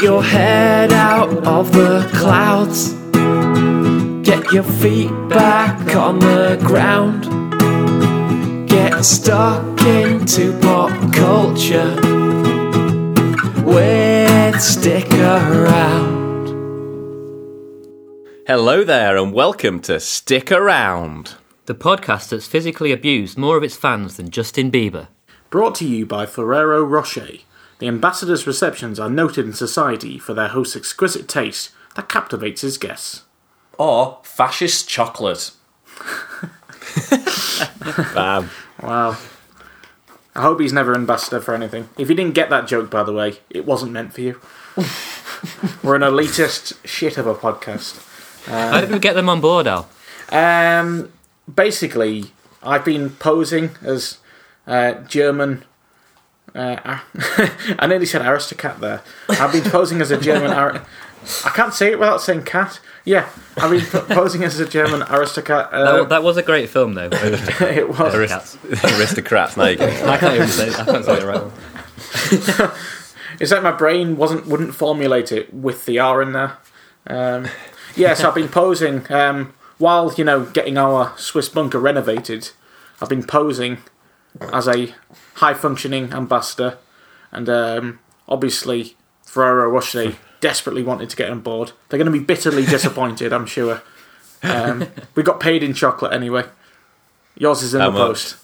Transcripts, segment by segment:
Put your head out of the clouds. Get your feet back on the ground. Get stuck into pop culture. With Stick Around. Hello there, and welcome to Stick Around. The podcast that's physically abused more of its fans than Justin Bieber. Brought to you by Ferrero Rocher. The ambassador's receptions are noted in society for their host's exquisite taste that captivates his guests. Or fascist chocolate. Bam. Wow. I hope he's never ambassador for anything. If you didn't get that joke, by the way, it wasn't meant for you. We're an elitist shit of a podcast. How did we get them on board, Al? Um, basically, I've been posing as uh, German. Uh, I nearly said aristocrat there. I've been posing as a German. Ar- I can't say it without saying cat. Yeah, I've been po- posing as a German aristocrat. That, Uh, that was a great film, though. it was. Cats. Aristocrats, now you get I can't even say. I can't say it right. It's like my brain wasn't wouldn't formulate it with the R in there. Um, yeah, so I've been posing um, while you know getting our Swiss bunker renovated. I've been posing as a high functioning ambassador, and um, obviously Ferrero Rocher desperately wanted to get on board. They're going to be bitterly disappointed, I'm sure. Um, we got paid in chocolate anyway. Yours is in How the much? post.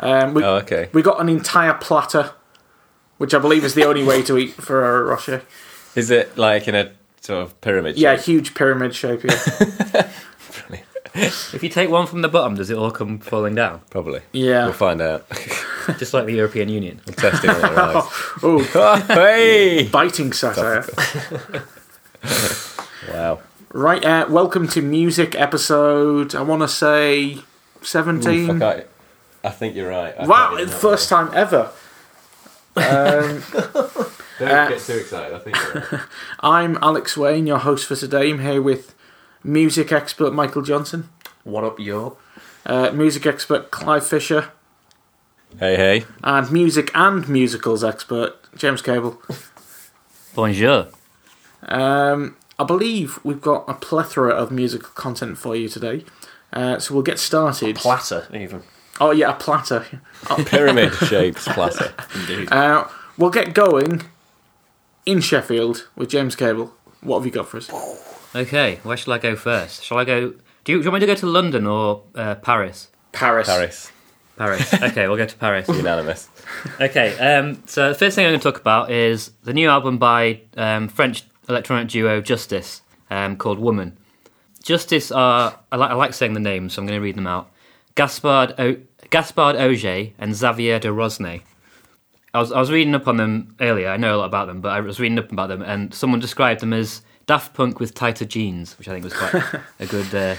Um, we, Oh, okay. we got an entire platter, which I believe is the only way to eat Ferrero Rocher. Is it like in a sort of pyramid? Yeah, shape? huge pyramid shape. Yeah, If you take one from the bottom, does it all come falling down? Probably. yeah. We'll find out. Just like the European Union. Testing when it arrives. Oh, Oh, hey! biting satire. Wow. Right. Uh, welcome to music episode. I want to say seventeen. Fuck, I, I think you're right. I wow, can't it's the first time ever. Um, Don't uh, get too excited. I think you're right. I'm Alex Wayne, your host for today. I'm here with music expert Michael Johnson, What up, yo? uh, music expert Clive Fisher, hey, hey. and music and musicals expert James Cable. Bonjour. Um, I believe we've got a plethora of musical content for you today. Uh, so we'll get started. Platter, even. oh yeah, a platter. Pyramid shaped platter. Indeed. Uh, we'll get going in Sheffield with James Cable. What have you got for us? Okay, where shall I go first? Shall I go? Do you, do you want me to go to London or uh, Paris? Paris. Paris. Paris. Okay, we'll go to Paris. Unanimous. Okay, um, so the first thing I'm going to talk about is the new album by um, French electronic duo Justice um, called Woman. Justice are, I, li- I like saying the names, so I'm going to read them out Gaspard, o- Gaspard Auger and Xavier de Rosnay. I was, I was reading up on them earlier, I know a lot about them, but I was reading up about them, and someone described them as Daft Punk with tighter jeans, which I think was quite a good, uh,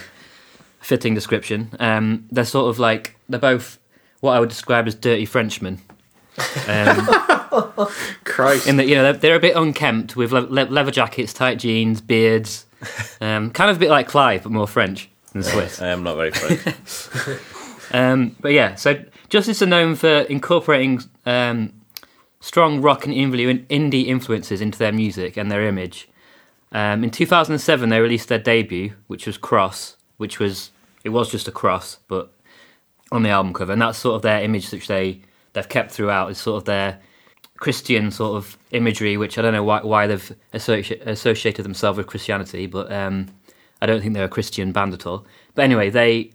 fitting description. Um, they're sort of like, they're both what I would describe as dirty Frenchmen. Um, Christ. in that you know they're, they're a bit unkempt with le- le- leather jackets, tight jeans, beards, um, kind of a bit like Clive but more French than Swiss. I am not very French. Um, but yeah, so Justice are known for incorporating um, strong rock and indie influences into their music and their image. Um, in 2007, they released their debut, which was Cross, which was it was just a cross, but on the album cover, and that's sort of their image which they they've kept throughout. Is sort of their Christian sort of imagery, which I don't know why, why they've associ- associated themselves with Christianity, but um, I don't think they're a Christian band at all. But anyway, they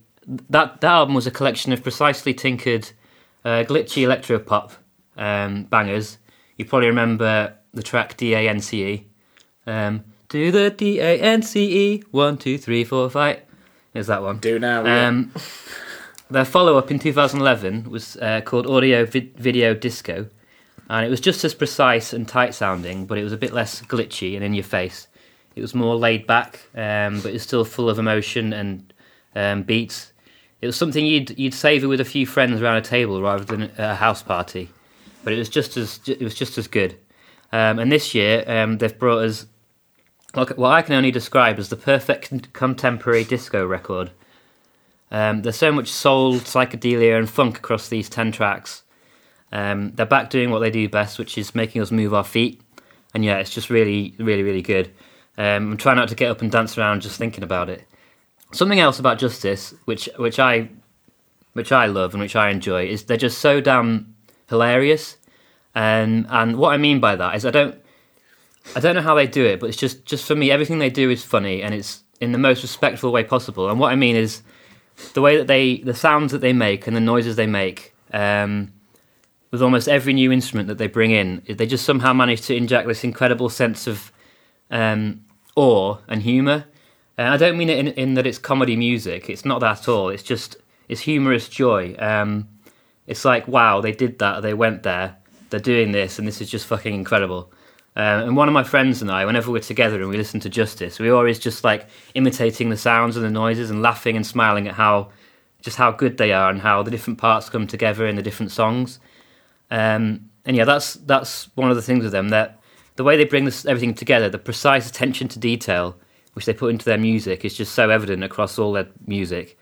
that that album was a collection of precisely tinkered, uh, glitchy electro pop um, bangers. You probably remember the track D A N C E. Um, do the D A N C E one two three four five. Is that one? Do now. yeah. Um, their follow up in 2011 was uh, called Audio Vid- Video Disco, and it was just as precise and tight sounding, but it was a bit less glitchy and in your face. It was more laid back, um, but it's still full of emotion and um, beats. It was something you'd you'd savour with a few friends around a table rather than a house party, but it was just as it was just as good. Um, and this year um, they've brought us what I can only describe as the perfect contemporary disco record. Um, there's so much soul, psychedelia, and funk across these 10 tracks. Um, they're back doing what they do best, which is making us move our feet. and yeah, it's just really, really, really good. Um, I'm trying not to get up and dance around just thinking about it. Something else about Justice, which which I which I love and which I enjoy, is they're just so damn hilarious. And and what I mean by that is I don't I don't know how they do it, but it's just just for me everything they do is funny and it's in the most respectful way possible. And what I mean is the way that they the sounds that they make and the noises they make. Um, with almost every new instrument that they bring in, they just somehow manage to inject this incredible sense of um, awe and humour. And I don't mean it in, in that it's comedy music. It's not that at all. It's just it's humorous joy. Um, it's like wow, they did that. They went there. They're doing this, and this is just fucking incredible. Um, and one of my friends and I, whenever we're together and we listen to Justice, we're always just like imitating the sounds and the noises and laughing and smiling at how just how good they are and how the different parts come together in the different songs. Um, and yeah, that's that's one of the things with them that the way they bring this, everything together, the precise attention to detail which they put into their music is just so evident across all their music.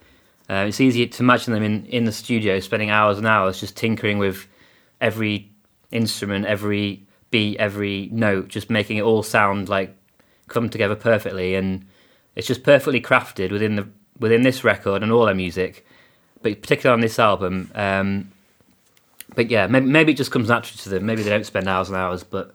Uh, it's easy to imagine them in, in the studio spending hours and hours just tinkering with every instrument, every beat, every note, just making it all sound like come together perfectly. And it's just perfectly crafted within the within this record and all their music, but particularly on this album. Um, but yeah, maybe, maybe it just comes naturally to them. Maybe they don't spend hours and hours, but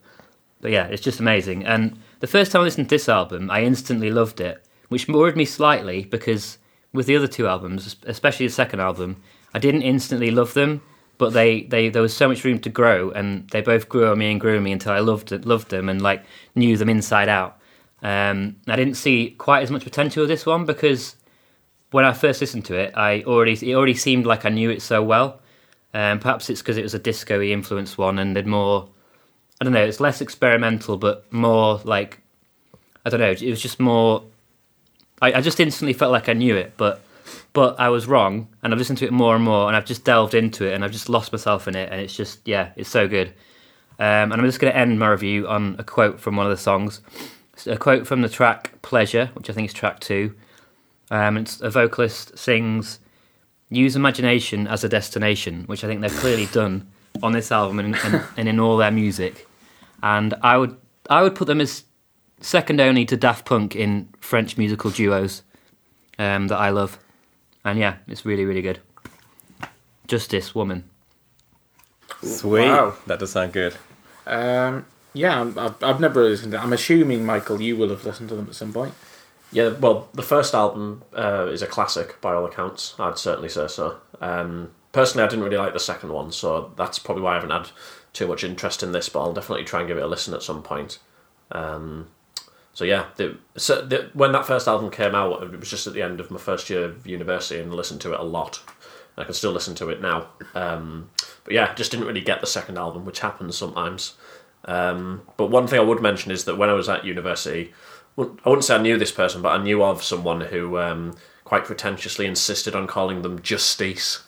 but yeah, it's just amazing. And the first time I listened to this album, I instantly loved it, which worried me slightly because with the other two albums, especially the second album, I didn't instantly love them, but they, they there was so much room to grow, and they both grew on me and grew on me until I loved loved them and like knew them inside out. Um, I didn't see quite as much potential with this one because when I first listened to it, I already it already seemed like I knew it so well. Um, perhaps it's because it was a disco-y influenced one and they'd more I don't know, it's less experimental but more like I don't know, it was just more I, I just instantly felt like I knew it, but but I was wrong and I've listened to it more and more and I've just delved into it and I've just lost myself in it and it's just yeah, it's so good. Um, and I'm just going to end my review on a quote from one of the songs. A quote from the track Pleasure, which I think is track two. Um, it's a vocalist sings use imagination as a destination, which I think they've clearly done on this album and, and, and in all their music. And I would I would put them as second only to Daft Punk in French musical duos um, that I love. And yeah, it's really really good. Justice Woman. Sweet. Wow. That does sound good. Um, yeah, I'm- I've, I've never listened to I'm assuming, Michael, you will have listened to them at some point. Yeah, well, the first album uh, is a classic by all accounts. I'd certainly say so. Um, personally, I didn't really like the second one, so that's probably why I haven't had too much interest in this. But I'll definitely try and give it a listen at some point. Um, so yeah, the, so the, when that first album came out, it was just at the end of my first year of university, and listened to it a lot. I can still listen to it now. Um, but yeah, just didn't really get the second album, which happens sometimes. Um, but one thing I would mention is that when I was at university, I wouldn't say I knew this person, but I knew of someone who um, quite pretentiously insisted on calling them Justice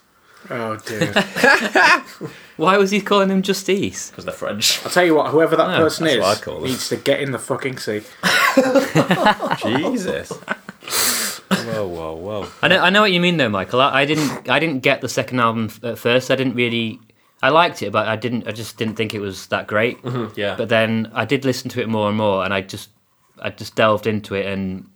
Oh dear. Why was he calling him Justice? because they're French. I'll tell you what, whoever that Oh, person that's is what I'd call them. needs to get in the fucking sea. Jesus. whoa, whoa, whoa. I know, I know what you mean though, Michael. I, I didn't, I didn't get the second album f- at first. I didn't really, I liked it, but I didn't, I just didn't think it was that great. Mm-hmm, yeah, But then I did listen to it more and more, and I just, I just delved into it, and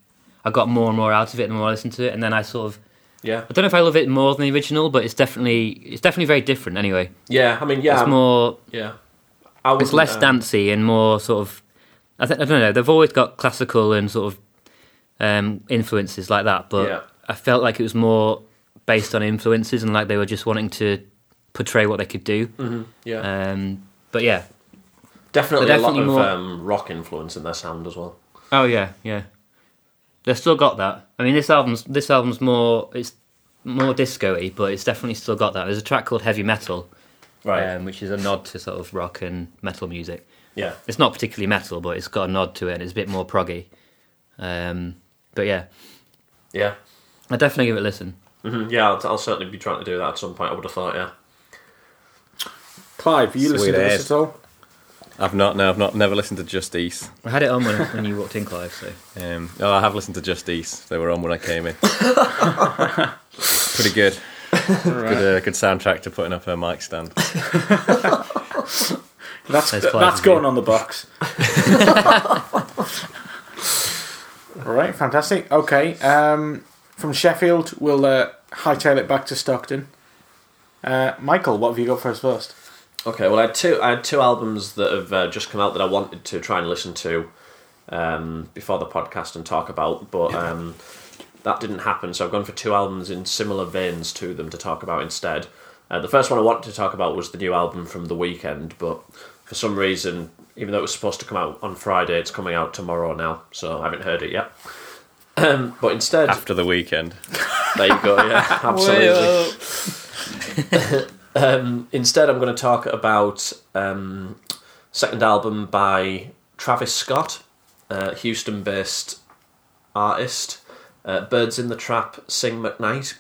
I got more and more out of it the more I listened to it, and then I sort of, yeah, I don't know if I love it more than the original, but it's definitely, it's definitely very different. Anyway, yeah. I mean, yeah, it's I'm- more, yeah. I it's less um, dancey and more sort of, I, th- I don't know. They've always got classical and sort of um, influences like that, but Yeah. I felt like it was more based on influences and like they were just wanting to portray what they could do. mhm, yeah, Um, but yeah, definitely, they're a lot definitely of more- um, rock influence in their sound as well. oh yeah, yeah, they've still got that. I mean, this album's this album's more it's more disco-y, but it's definitely still got that. There's a track called Heavy Metal, Right. um, which is a nod to sort of rock and metal music. yeah. It's not particularly metal, but it's got a nod to it, and it's a bit more proggy. Um, but yeah, Yeah. I definitely give it a listen. hmm Yeah, I'll, I'll certainly be trying to do that at some point. I would have thought, yeah. Clive, you Sweet listen to this at all? I've not, no, I've not, never listened to Justice. I had it on when, when you walked in, Clive. So Um, oh, I have listened to Justice. They were on when I came in. Pretty good. Good, uh, good soundtrack to putting up a mic stand. That's There's that's Clive's going view. on the box. All right, fantastic. Okay, um, from Sheffield, we'll uh, hightail it back to Stockton. Uh, Michael, what have you got for us first? Okay, well, I had two. I had two albums that have uh, just come out that I wanted to try and listen to um, before the podcast and talk about, but um, that didn't happen. So I've gone for two albums in similar veins to them to talk about instead. Uh, the first one I wanted to talk about was the new album from The Weeknd, but for some reason, even though it was supposed to come out on Friday, it's coming out tomorrow now. So I haven't heard it yet. Um, but instead, After the weekend. there you go. Yeah, absolutely. um, instead, I'm going to talk about um, second album by Travis Scott, uh, Houston-based artist. Uh, Birds in the Trap, Sing McKnight.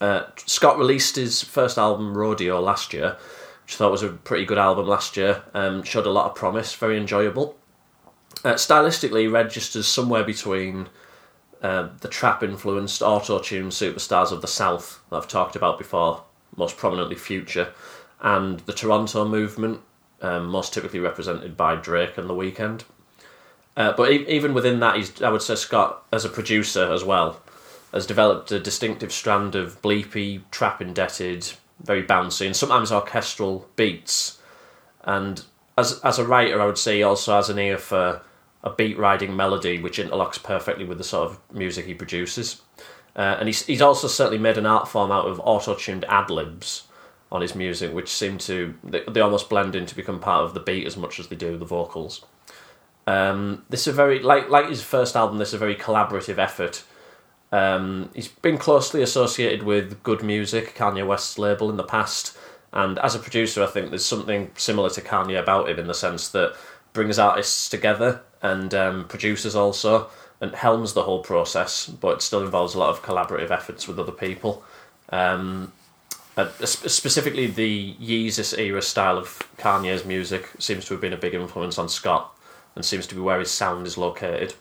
Uh, Scott released his first album, Rodeo, last year, which I thought was a pretty good album last year. Um, showed a lot of promise, very enjoyable. Uh, stylistically, registers somewhere between uh, the trap influenced auto tune superstars of the South that I've talked about before, most prominently Future, and the Toronto movement, um, most typically represented by Drake and The Weeknd. Uh, but e- even within that, he's, I would say Scott, as a producer as well, has developed a distinctive strand of bleepy, trap indebted, very bouncy, and sometimes orchestral beats. And as as a writer, I would say he also has an ear for a beat riding melody which interlocks perfectly with the sort of music he produces. Uh, and he's, he's also certainly made an art form out of auto tuned ad libs on his music, which seem to they, they almost blend in to become part of the beat as much as they do the vocals. Um, this is a very like like his first album. This is a very collaborative effort. Um, he's been closely associated with Good Music, Kanye West's label, in the past, and as a producer, I think there's something similar to Kanye about him in the sense that brings artists together and um, producers also, and helms the whole process, but it still involves a lot of collaborative efforts with other people. Um, uh, specifically, the Yeezus era style of Kanye's music seems to have been a big influence on Scott, and seems to be where his sound is located.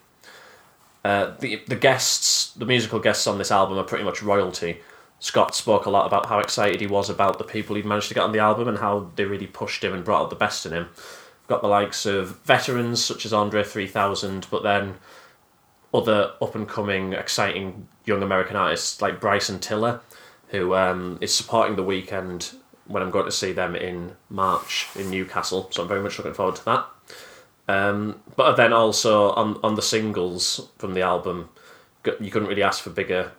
Uh, the the guests, the musical guests on this album are pretty much royalty. Scott spoke a lot about how excited he was about the people he'd managed to get on the album and how they really pushed him and brought out the best in him. Got the likes of veterans such as Andre 3000, but then other up and coming, exciting young American artists like Bryson Tiller, who um, is supporting the Weeknd when I'm going to see them in March in Newcastle. So I'm very much looking forward to that. Um, but then also on on the singles from the album, you couldn't really ask for bigger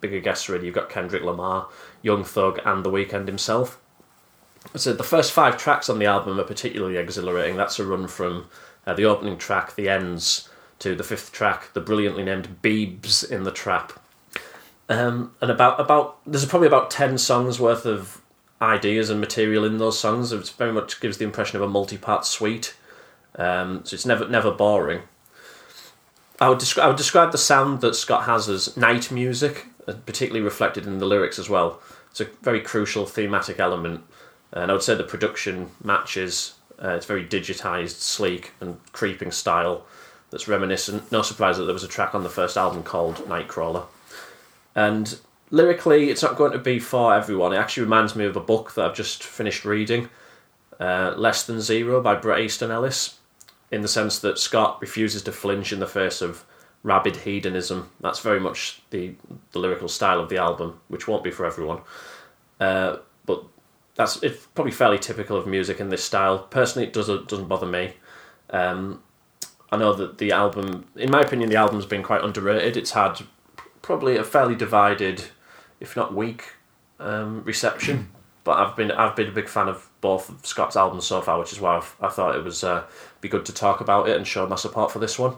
bigger guests. Really, you've got Kendrick Lamar, Young Thug, and The Weeknd himself. So the first five tracks on the album are particularly exhilarating. That's a run from uh, the opening track, "The Ends," to the fifth track, the brilliantly named "Beibs in the Trap." Um, and about about there's probably about ten songs worth of ideas and material in those songs. It very much gives the impression of a multi-part suite. Um, so it's never never boring. I would describe I would describe the sound that Scott has as night music, uh, particularly reflected in the lyrics as well. It's a very crucial thematic element, and I would say the production matches. Uh, it's very digitized, sleek, and creeping style that's reminiscent. No surprise that there was a track on the first album called Nightcrawler. And lyrically, it's not going to be for everyone. It actually reminds me of a book that I've just finished reading, uh, Less Than Zero by Bret Easton Ellis, in the sense that Scott refuses to flinch in the face of rabid hedonism. That's very much the, the lyrical style of the album, which won't be for everyone. Uh, but that's it's probably fairly typical of music in this style. Personally, it doesn't doesn't bother me. Um, I know that the album, in my opinion, the album's been quite underrated. It's had probably a fairly divided, if not weak, um, reception. but I've been I've been a big fan of both of Scott's albums so far, which is why I've, I thought it was uh, be good to talk about it and show my support for this one.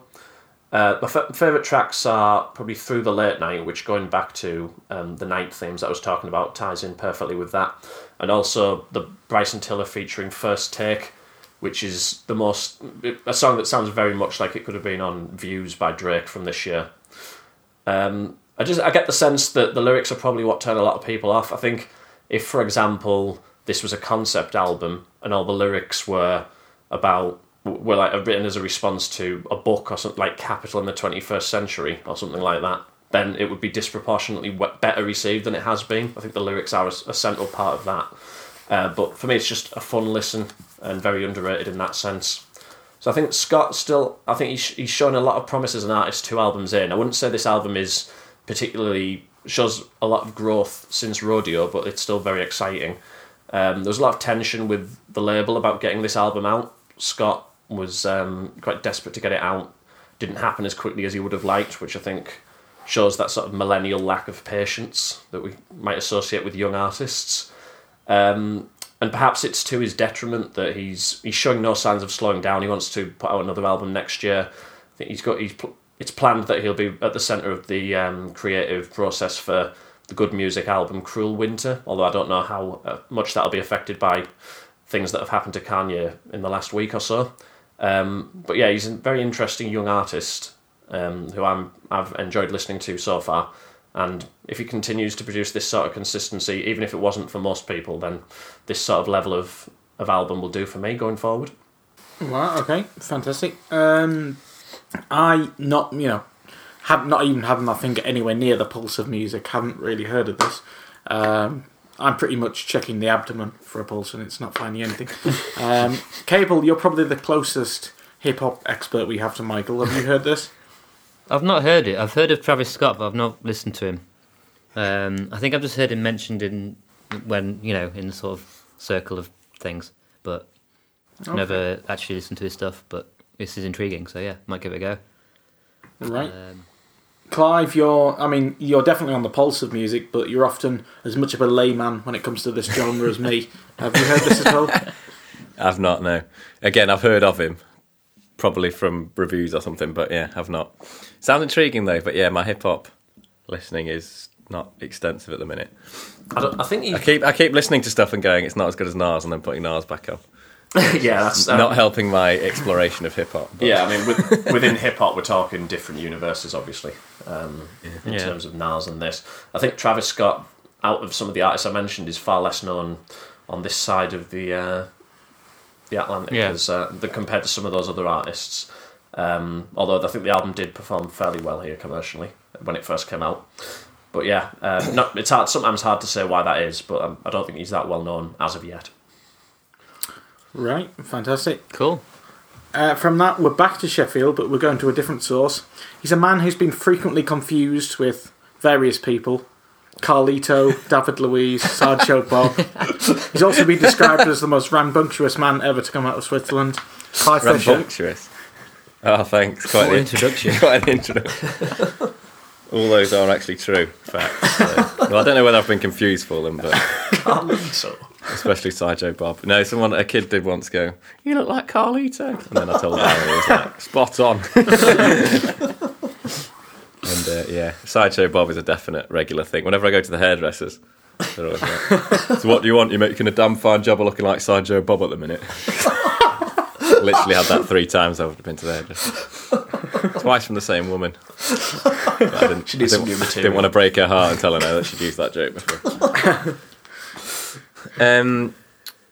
Uh, my f- favourite tracks are probably Through the Late Night, which going back to um, the night themes that I was talking about ties in perfectly with that. And also the Bryson Tiller featuring First Take, which is the most. a song that sounds very much like it could have been on Views by Drake from this year. Um, I just I get the sense that the lyrics are probably what turn a lot of people off. I think if, for example, this was a concept album and all the lyrics were about were like written as a response to a book or something like Capital in the Twenty First Century or something like that, then it would be disproportionately better received than it has been. I think the lyrics are a, a central part of that. Uh, but for me, it's just a fun listen and very underrated in that sense. So I think Scott still, I think he's, he's shown a lot of promise as an artist two albums in. I wouldn't say this album is particularly shows a lot of growth since Rodeo, but it's still very exciting. Um, there was a lot of tension with the label about getting this album out. Scott was um, quite desperate to get it out. Didn't happen as quickly as he would have liked, which I think shows that sort of millennial lack of patience that we might associate with young artists. Um, and perhaps it's to his detriment that he's he's showing no signs of slowing down. He wants to put out another album next year. I think he's got he's it's planned that he'll be at the center of the um, creative process for the Good Music album Cruel Winter. Although I don't know how uh, much that'll be affected by things that have happened to Kanye in the last week or so. Um, but yeah, he's a very interesting young artist um, who I'm I've enjoyed listening to so far. And if he continues to produce this sort of consistency, even if it wasn't for most people, then this sort of level of, of album will do for me going forward. Right, okay, fantastic. Um, I not you know, have not even having my finger anywhere near the pulse of music. Haven't really heard of this. Um, I'm pretty much checking the abdomen for a pulse, and it's not finding anything. um, Cable, you're probably the closest hip hop expert we have to Michael. Have you heard this? I've not heard it. I've heard of Travis Scott, but I've not listened to him. Um, I think I've just heard him mentioned in when you know in the sort of circle of things, but never actually listened to his stuff. But this is intriguing, so yeah, might give it a go. Right. Um, Clive, you're, I mean, you're definitely on the pulse of music, but you're often as much of a layman when it comes to this genre as me. Have you heard this at all? I've not, no. Again, I've heard of him, probably from reviews or something, but yeah, I've not. Sounds intriguing though, but yeah, my hip hop listening is not extensive at the minute. I, don't, I think he, I keep I keep listening to stuff and going, it's not as good as Nas, and then putting Nas back on. yeah, that's um, not helping my exploration of hip hop. but- Yeah, I mean, with, within hip hop, we're talking different universes, obviously, um, in Yeah. terms of Nas and this. I think Travis Scott, out of some of the artists I mentioned, is far less known on this side of the uh, the Atlantic Yeah. as, uh, than compared to some of those other artists. Um, although I think the album did perform fairly well here commercially when it first came out. But yeah, uh, not, it's hard. Sometimes hard to say why that is, but um, I don't think he's that well known as of yet. Right, fantastic. cool. Uh, from that, we're back to Sheffield, but we're going to a different source. He's a man who's been frequently confused with various people Carlito, David Luiz, Sideshow Bob. He's also been described as the most rambunctious man ever to come out of Switzerland. Clive Fisher. Rambunctious. Oh, thanks. Quite What the introduction. Quite an introduction. All those are actually true facts. So. Well, I don't know whether I've been confused for them, but so. especially Sideshow Bob. No, someone a kid did once go, "You look like Carlito," and then I told Harry, he was like, "Spot on." and uh, yeah, Sideshow Bob is a definite regular thing. Whenever I go to the hairdressers, they're always like, "So what do you want? You're making a damn fine job of looking like Sideshow Bob at the minute." Literally had that three times I've been to the hairdresser. Twice from the same woman. But I didn't, She needs I didn't, new didn't want to break her heart and tell her no that she'd used that joke before. um.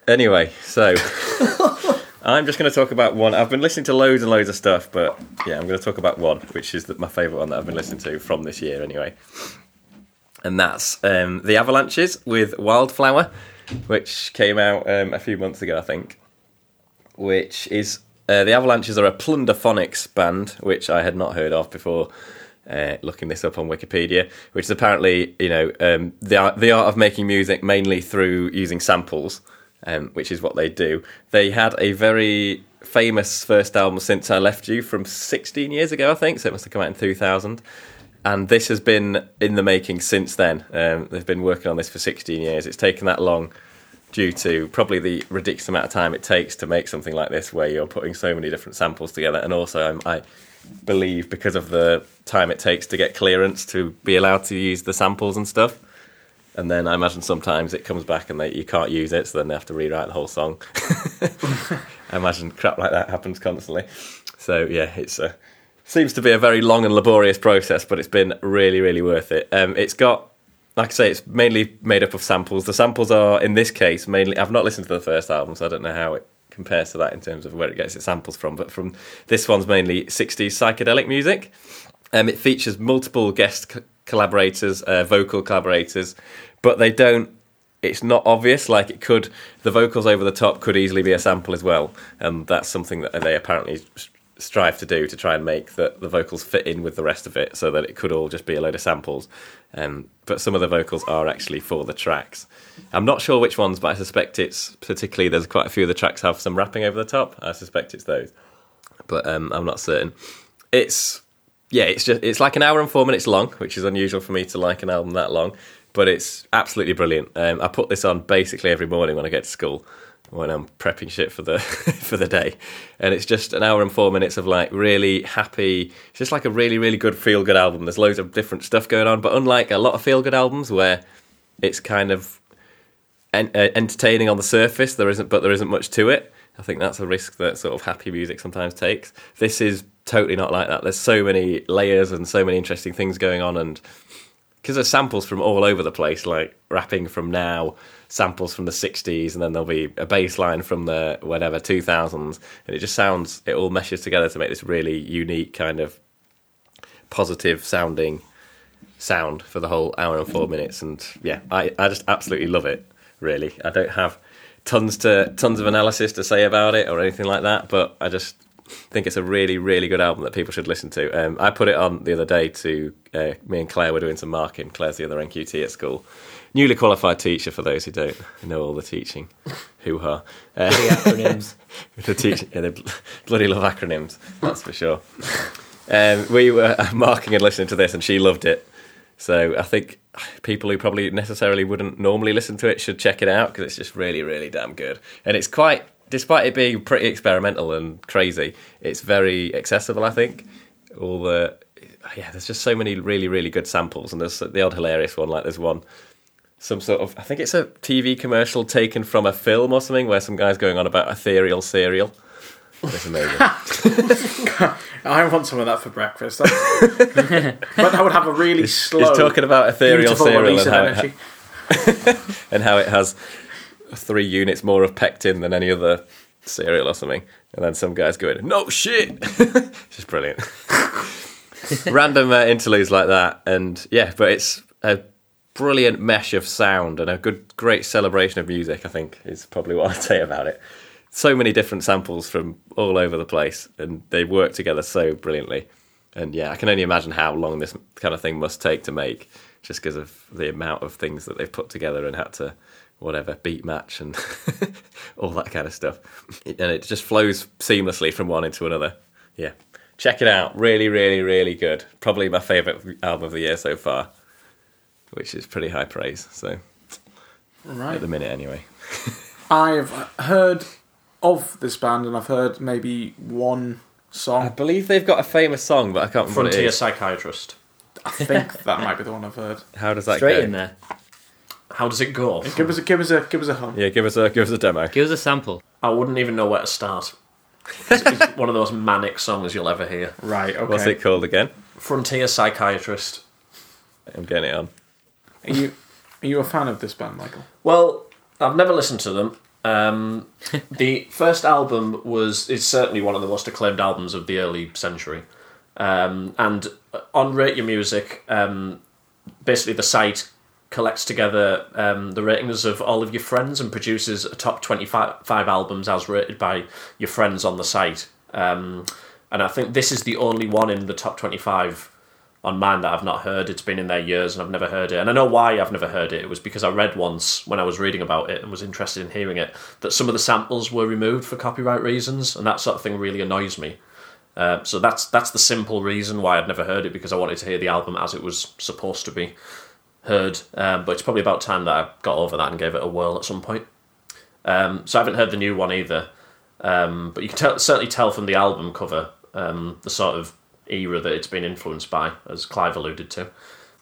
Anyway, so I'm just going to talk about one. I've been listening to loads and loads of stuff, but yeah, I'm going to talk about one, which is the, my favourite one that I've been listening to from this year, anyway. And that's um, the Avalanches with Wildflower, which came out um, a few months ago, I think. Which is uh, the Avalanches are a plunderphonics band, which I had not heard of before. Uh, looking this up on Wikipedia, which is apparently, you know, um, the art, the art of making music mainly through using samples, um, which is what they do. They had a very famous first album since I left you from 16 years ago, I think. So it must have come out in 2000 and this has been in the making since then. Um, they've been working on this for 16 years. It's taken that long due to probably the ridiculous amount of time it takes to make something like this, where you're putting so many different samples together, and also I believe because of the time it takes to get clearance to be allowed to use the samples and stuff. And then I imagine sometimes it comes back and they, you can't use it, so then they have to rewrite the whole song. I imagine crap like that happens constantly. So yeah, it's a seems to be a very long and laborious process, but it's been really, really worth it. Um, it's got, like I say, it's mainly made up of samples. The samples are, in this case, mainly. I've not listened to the first album, so I don't know how it compares to that in terms of where it gets its samples from. But from this one's mainly 60s psychedelic music. Um, it features multiple guest co- collaborators, uh, vocal collaborators, but they don't it's not obvious. Like it could, the vocals over the top could easily be a sample as well, and that's something that they apparently strive to do to try and make the, the vocals fit in with the rest of it, so that it could all just be a load of samples. Um, but some of the vocals are actually for the tracks. I'm not sure which ones, but I suspect it's particularly there's quite a few of the tracks have some rapping over the top. I suspect it's those, but um, I'm not certain. It's yeah, it's just it's like an hour and four minutes long, which is unusual for me to like an album that long. But it's absolutely brilliant. Um, I put this on basically every morning when I get to school, when I'm prepping shit for the for the day, and it's just an hour and four minutes of like really happy. It's just like a really really good feel good album. There's loads of different stuff going on, but unlike a lot of feel good albums where it's kind of en- uh, entertaining on the surface, there isn't, but there isn't much to it. I think that's a risk that sort of happy music sometimes takes. This is totally not like that. There's so many layers and so many interesting things going on, and because there's samples from all over the place, like rapping from now, samples from the '60s, and then there'll be a bass line from the whatever 2000s, and it just sounds. It all meshes together to make this really unique kind of positive sounding sound for the whole hour and four mm-hmm. minutes. And yeah, I, I just absolutely love it. Really, I don't have tons to tons of analysis to say about it or anything like that, but I just think it's a really really good album that people should listen to. Um, I put it on the other day to uh, me and Claire were doing some marking. Claire's the other NQT at school. Newly qualified teacher for those who don't know all the teaching. Hoo ha. Uh, acronyms. the teaching, yeah, they bl- bloody love acronyms. That's for sure. Um, we were marking and listening to this, and she loved it. So I think people who probably necessarily wouldn't normally listen to it should check it out because it's just really, really damn good. And it's quite, despite it being pretty experimental and crazy, it's very accessible. I think all the yeah, there's just so many really, really good samples, and there's the odd hilarious one. Like there's one some sort of I think it's a TV commercial taken from a film or something where some guy's going on about ethereal cereal. It's amazing. I want some of that for breakfast. But that would have a really slow, He's talking about ethereal beautiful cereal and how, it ha- and how it has three units more of pectin than any other cereal or something. And then some guy's going, "No shit!" it's just brilliant. Random uh, interludes like that, and yeah, but it's a brilliant mesh of sound and a good, great celebration of music. I think is probably what I'd say about it. So many different samples from all over the place, and they work together so brilliantly. And yeah, I can only imagine how long this kind of thing must take to make, just because of the amount of things that they've put together and had to, whatever, beat match and all that kind of stuff. And it just flows seamlessly from one into another. Yeah, check it out. Really, really, really good. Probably my favourite album of the year so far, which is pretty high praise. So Right. at the minute, anyway. I've heard of this band and I've heard maybe one song. I believe they've got a famous song, but I can't remember what it Frontier. Psychiatrist. I think that might be the one I've heard. How does that Straight go? in there. How does it go? Give us a give us a give us a hum. Yeah, give us a give us a demo. Give us a sample. I wouldn't even know where to start. It's, it's one of those manic songs you'll ever hear. Right. Okay. What's it called again? Frontier Psychiatrist. I'm getting it on. Are you are you a fan of this band, Michael? Well, I've never listened to them. Um, the first album was is certainly one of the most acclaimed albums of the early century, um, and on Rate Your Music, um, basically the site collects together um, the ratings of all of your friends and produces a top 25 albums as rated by your friends on the site. Um, and I think this is the only one in the top 25 on mine that I've not heard. It's been in there years and I've never heard it. And I know why I've never heard it. It was because I read once when I was reading about it and was interested in hearing it that some of the samples were removed for copyright reasons, and that sort of thing really annoys me. Uh, so that's that's the simple reason why I'd never heard it because I wanted to hear the album as it was supposed to be heard. Um, but it's probably about time that I got over that and gave it a whirl at some point. Um, so I haven't heard the new one either. Um, but you can tell, certainly tell from the album cover um, the sort of era that it's been influenced by, as Clive alluded to.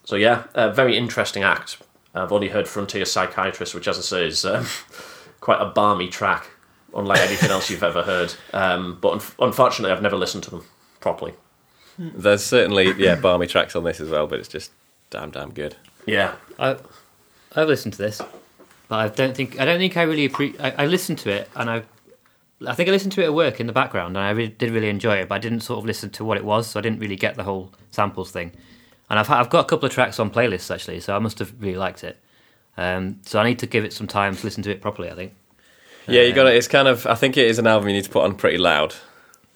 So yeah, a very interesting act. I've only heard Frontier Psychiatrist, which, as I say, is um, quite a barmy track, unlike anything else you've ever heard. Um, but un- unfortunately, I've never listened to them properly. There's certainly yeah barmy tracks on this as well, but it's just damn damn good. Yeah, I, I've listened to this, but I don't think I don't think I really appre- I, I listened to it and I, I think I listened to it at work in the background and I really, did really enjoy it, but I didn't sort of listen to what it was, so I didn't really get the whole samples thing. And I've I've got a couple of tracks on playlists actually, so I must have really liked it. Um, so I need to give it some time to listen to it properly. I think. Yeah, you got it. It's kind of. I think it is an album you need to put on pretty loud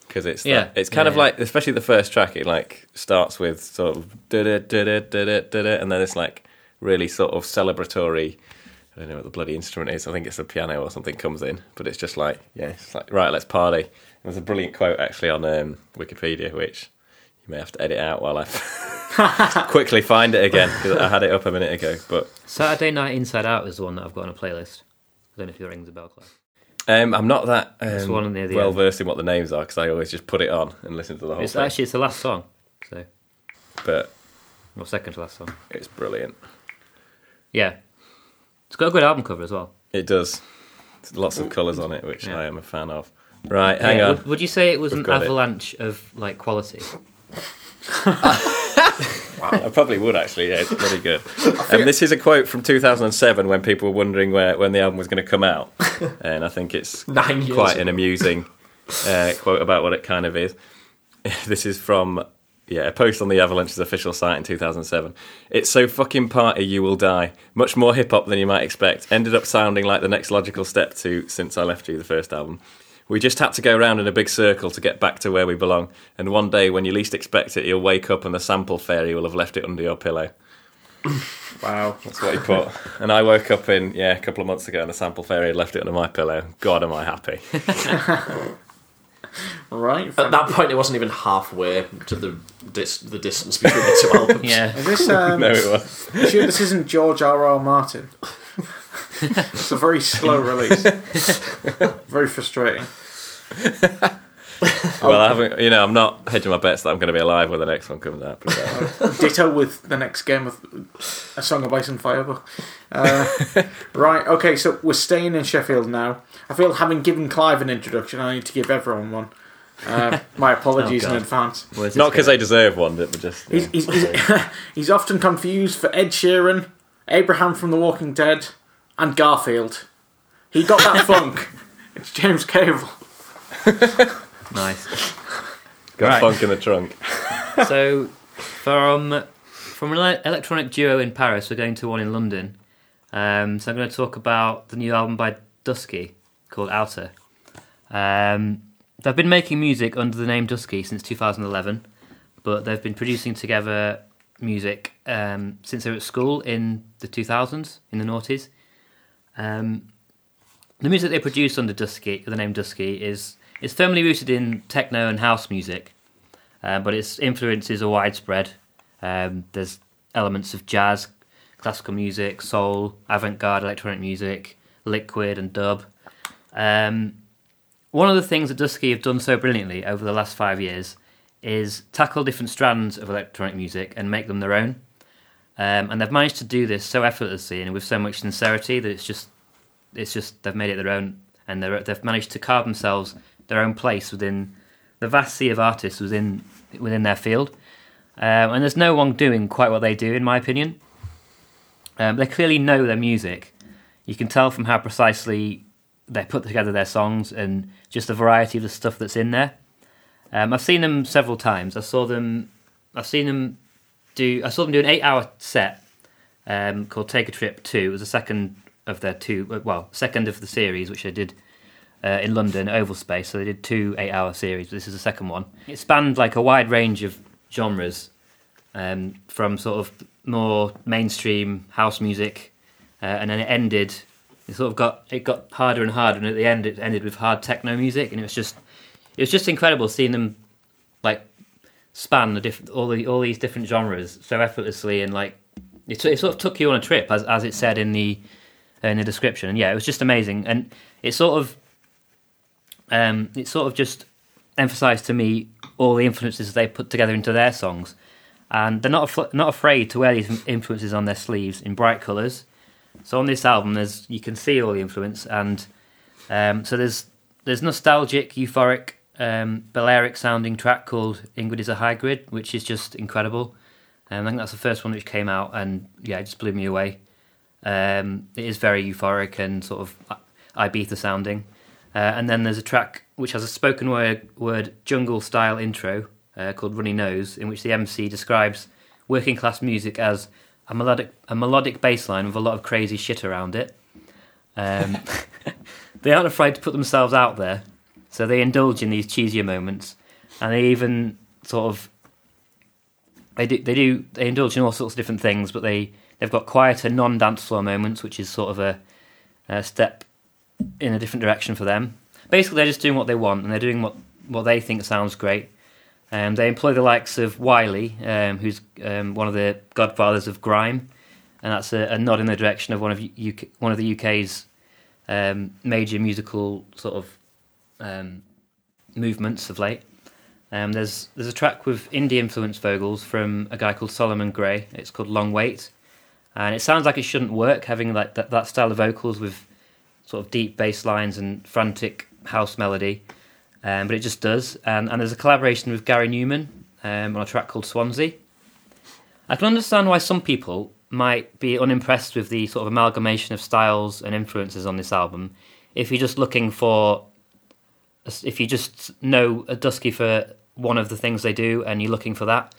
because it's. Yeah. that- it's kind Yeah, of yeah. like, especially the first track. It like starts with sort of da da da da da da da, and then it's like really sort of celebratory. I don't know what the bloody instrument is. I think it's a piano or something comes in, but it's just like yeah, it's like right, let's party. There's a brilliant quote actually on um, Wikipedia, which you may have to edit out while I quickly find it again because I had it up a minute ago. But Saturday Night Inside Out is the one that I've got on a playlist. I don't know if it rings a bell, Clive. Um, I'm not that um, one near the well end. versed in what the names are because I always just put it on and listen to the whole It's thing. actually it's the last song, so but or second to last song. it's brilliant. Yeah, it's got a good album cover as well. It does. There's lots of colours on it, which Yeah. I am a fan of. Right, hang Yeah, on. Would, would you say it was We've an got it. avalanche of like quality? I probably would actually. Yeah, it's pretty good. And this is a quote from 2007 when people were wondering where when the album was going to come out, and I think it's Nine years quite an amusing uh, quote about what it kind of is. This is from yeah a post on the Avalanche's official site in 2007. It's so fucking party you will die. Much more hip hop than you might expect. Ended up sounding like the next logical step to since I left you the first album. We just had to go around in a big circle to get back to where we belong. And one day, when you least expect it, you'll wake up and the sample fairy will have left it under your pillow. Wow. That's what he put. And I woke up in yeah a couple of months ago, and the sample fairy had left it under my pillow. God, am I happy? Right. At that point, it wasn't even halfway to the dis- the distance between the two albums. Yeah, Is this um, no, it was. sure this isn't George R. R. Martin? It's a very slow release. very frustrating. Well, I haven't. You know, I'm not hedging my bets that I'm going to be alive when the next one comes out. Uh, Ditto with the next game of A Song of Ice and Fire. but, Uh, right, okay, so we're staying in Sheffield now. I feel having given Clive an introduction, I need to give everyone one. Uh, my apologies Oh, in advance. Where's not because I deserve one, but just He's, he's, he's, he's often confused for Ed Sheeran, Abraham from The Walking Dead, and Garfield. He got that funk. It's James Cable. nice. got Right. funk in the trunk. so from from an ele- electronic duo in Paris, we're going to one in London. Um, so I'm going to talk about the new album by Dusky called Outer. Um, they've been making music under the name Dusky since 2011, but they've been producing together music um, since they were at school in the 2000s, in the noughties. Um, the music they produce under Dusky, the name Dusky, is is firmly rooted in techno and house music, uh, but its influences are widespread. Um, there's elements of jazz, classical music, soul, avant-garde electronic music, liquid and dub. Um, one of the things that Dusky have done so brilliantly over the last five years is tackle different strands of electronic music and make them their own. Um, and they've managed to do this so effortlessly and with so much sincerity that it's just, it's just they've made it their own, and they've managed to carve themselves their own place within the vast sea of artists within within their field. Um, and there's no one doing quite what they do, in my opinion. Um, they clearly know their music. You can tell from how precisely they put together their songs and just the variety of the stuff that's in there. Um, I've seen them several times. I saw them. I've seen them do. I saw them do an eight-hour set um, called "Take a Trip 2. It was the second of their two. uh, Well, second of the series, which they did uh, in London, Oval Space. So they did two eight-hour series. But This is the second one. It spanned like a wide range of genres, um, from sort of more mainstream house music, uh, and then it ended. It sort of got it got harder and harder, and at the end it ended with hard techno music, and it was just it was just incredible seeing them span the different all the all these different genres so effortlessly and like it, it sort of took you on a trip as as it said in the in the description. And yeah it was just amazing. And it sort of um it sort of just emphasized to me all the influences they put together into their songs. And they're not af- not afraid to wear these influences on their sleeves in bright colors so on this album there's you can see all the influence and um so there's there's nostalgic euphoric um, Balearic sounding track called Ingrid is a Hybrid, which is just incredible. Um, I think that's the first one which came out, and yeah, it just blew me away. Um, it is very euphoric and sort of Ibiza sounding. Uh, and then there's a track which has a spoken word, word jungle style intro uh, called Runny Nose, in which the MC describes working class music as a melodic a melodic bass line with a lot of crazy shit around it. Um, they aren't afraid to put themselves out there, so they indulge in these cheesier moments, and they even sort of they do they do they indulge in all sorts of different things, but they they've got quieter non dance floor moments, which is sort of a, a step in a different direction for them. Basically, they're just doing what they want, and they're doing what what they think sounds great. Um, they employ the likes of Wiley, um, who's um, one of the godfathers of grime, and that's a, a nod in the direction of one of UK, one of the UK's um, major musical sort of um, movements of late. Um, there's there's a track with indie influenced vocals from a guy called Solomon Grey. It's called Long Wait, and it sounds like it shouldn't work having like that, that style of vocals with sort of deep bass lines and frantic house melody, um, but it just does. And, and there's a collaboration with Gary Numan um, on a track called Swansea. I can understand why some people might be unimpressed with the sort of amalgamation of styles and influences on this album. If you're just looking for, if you just know a Dusky for one of the things they do and you're looking for that,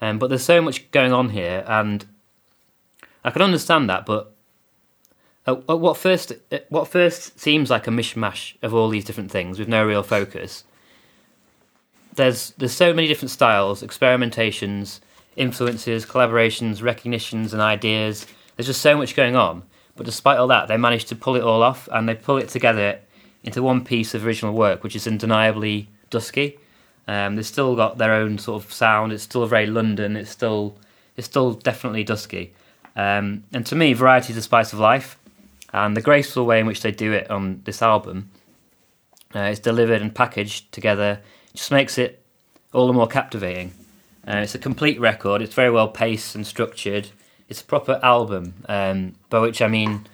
um, but there's so much going on here, and I can understand that. But at, at what first, at what first seems like a mishmash of all these different things with no real focus. There's there's so many different styles, experimentations, influences, collaborations, recognitions, and ideas. There's just so much going on. But despite all that, they managed to pull it all off, and they pull it together into one piece of original work, which is undeniably dusky. Um, they've still got their own sort of sound. It's still very London. It's still it's still definitely dusky. Um, and to me, variety is the spice of life, and the graceful way in which they do it on this album uh, is delivered and packaged together just makes it all the more captivating. Uh, it's a complete record. It's very well paced and structured. It's a proper album, um, by which I mean,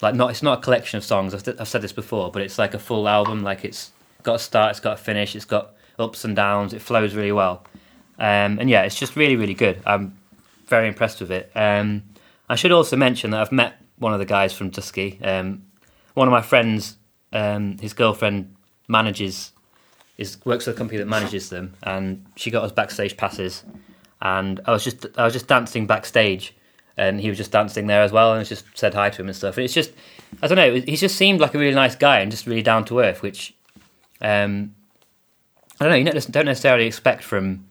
like not. It's not a collection of songs. I've, I've said this before, but it's like a full album. Like it's got a start, it's got a finish, it's got ups and downs. It flows really well, um, and yeah, it's just really, really good. I'm very impressed with it. Um, I should also mention that I've met one of the guys from Dusky. Um, one of my friends, um, his girlfriend manages is works for the company that manages them, and she got us backstage passes. And I was just I was just dancing backstage, and he was just dancing there as well, and just said hi to him and stuff. And it's just I don't know, he just seemed like a really nice guy and just really down to earth, which um, I don't know, you don't necessarily expect from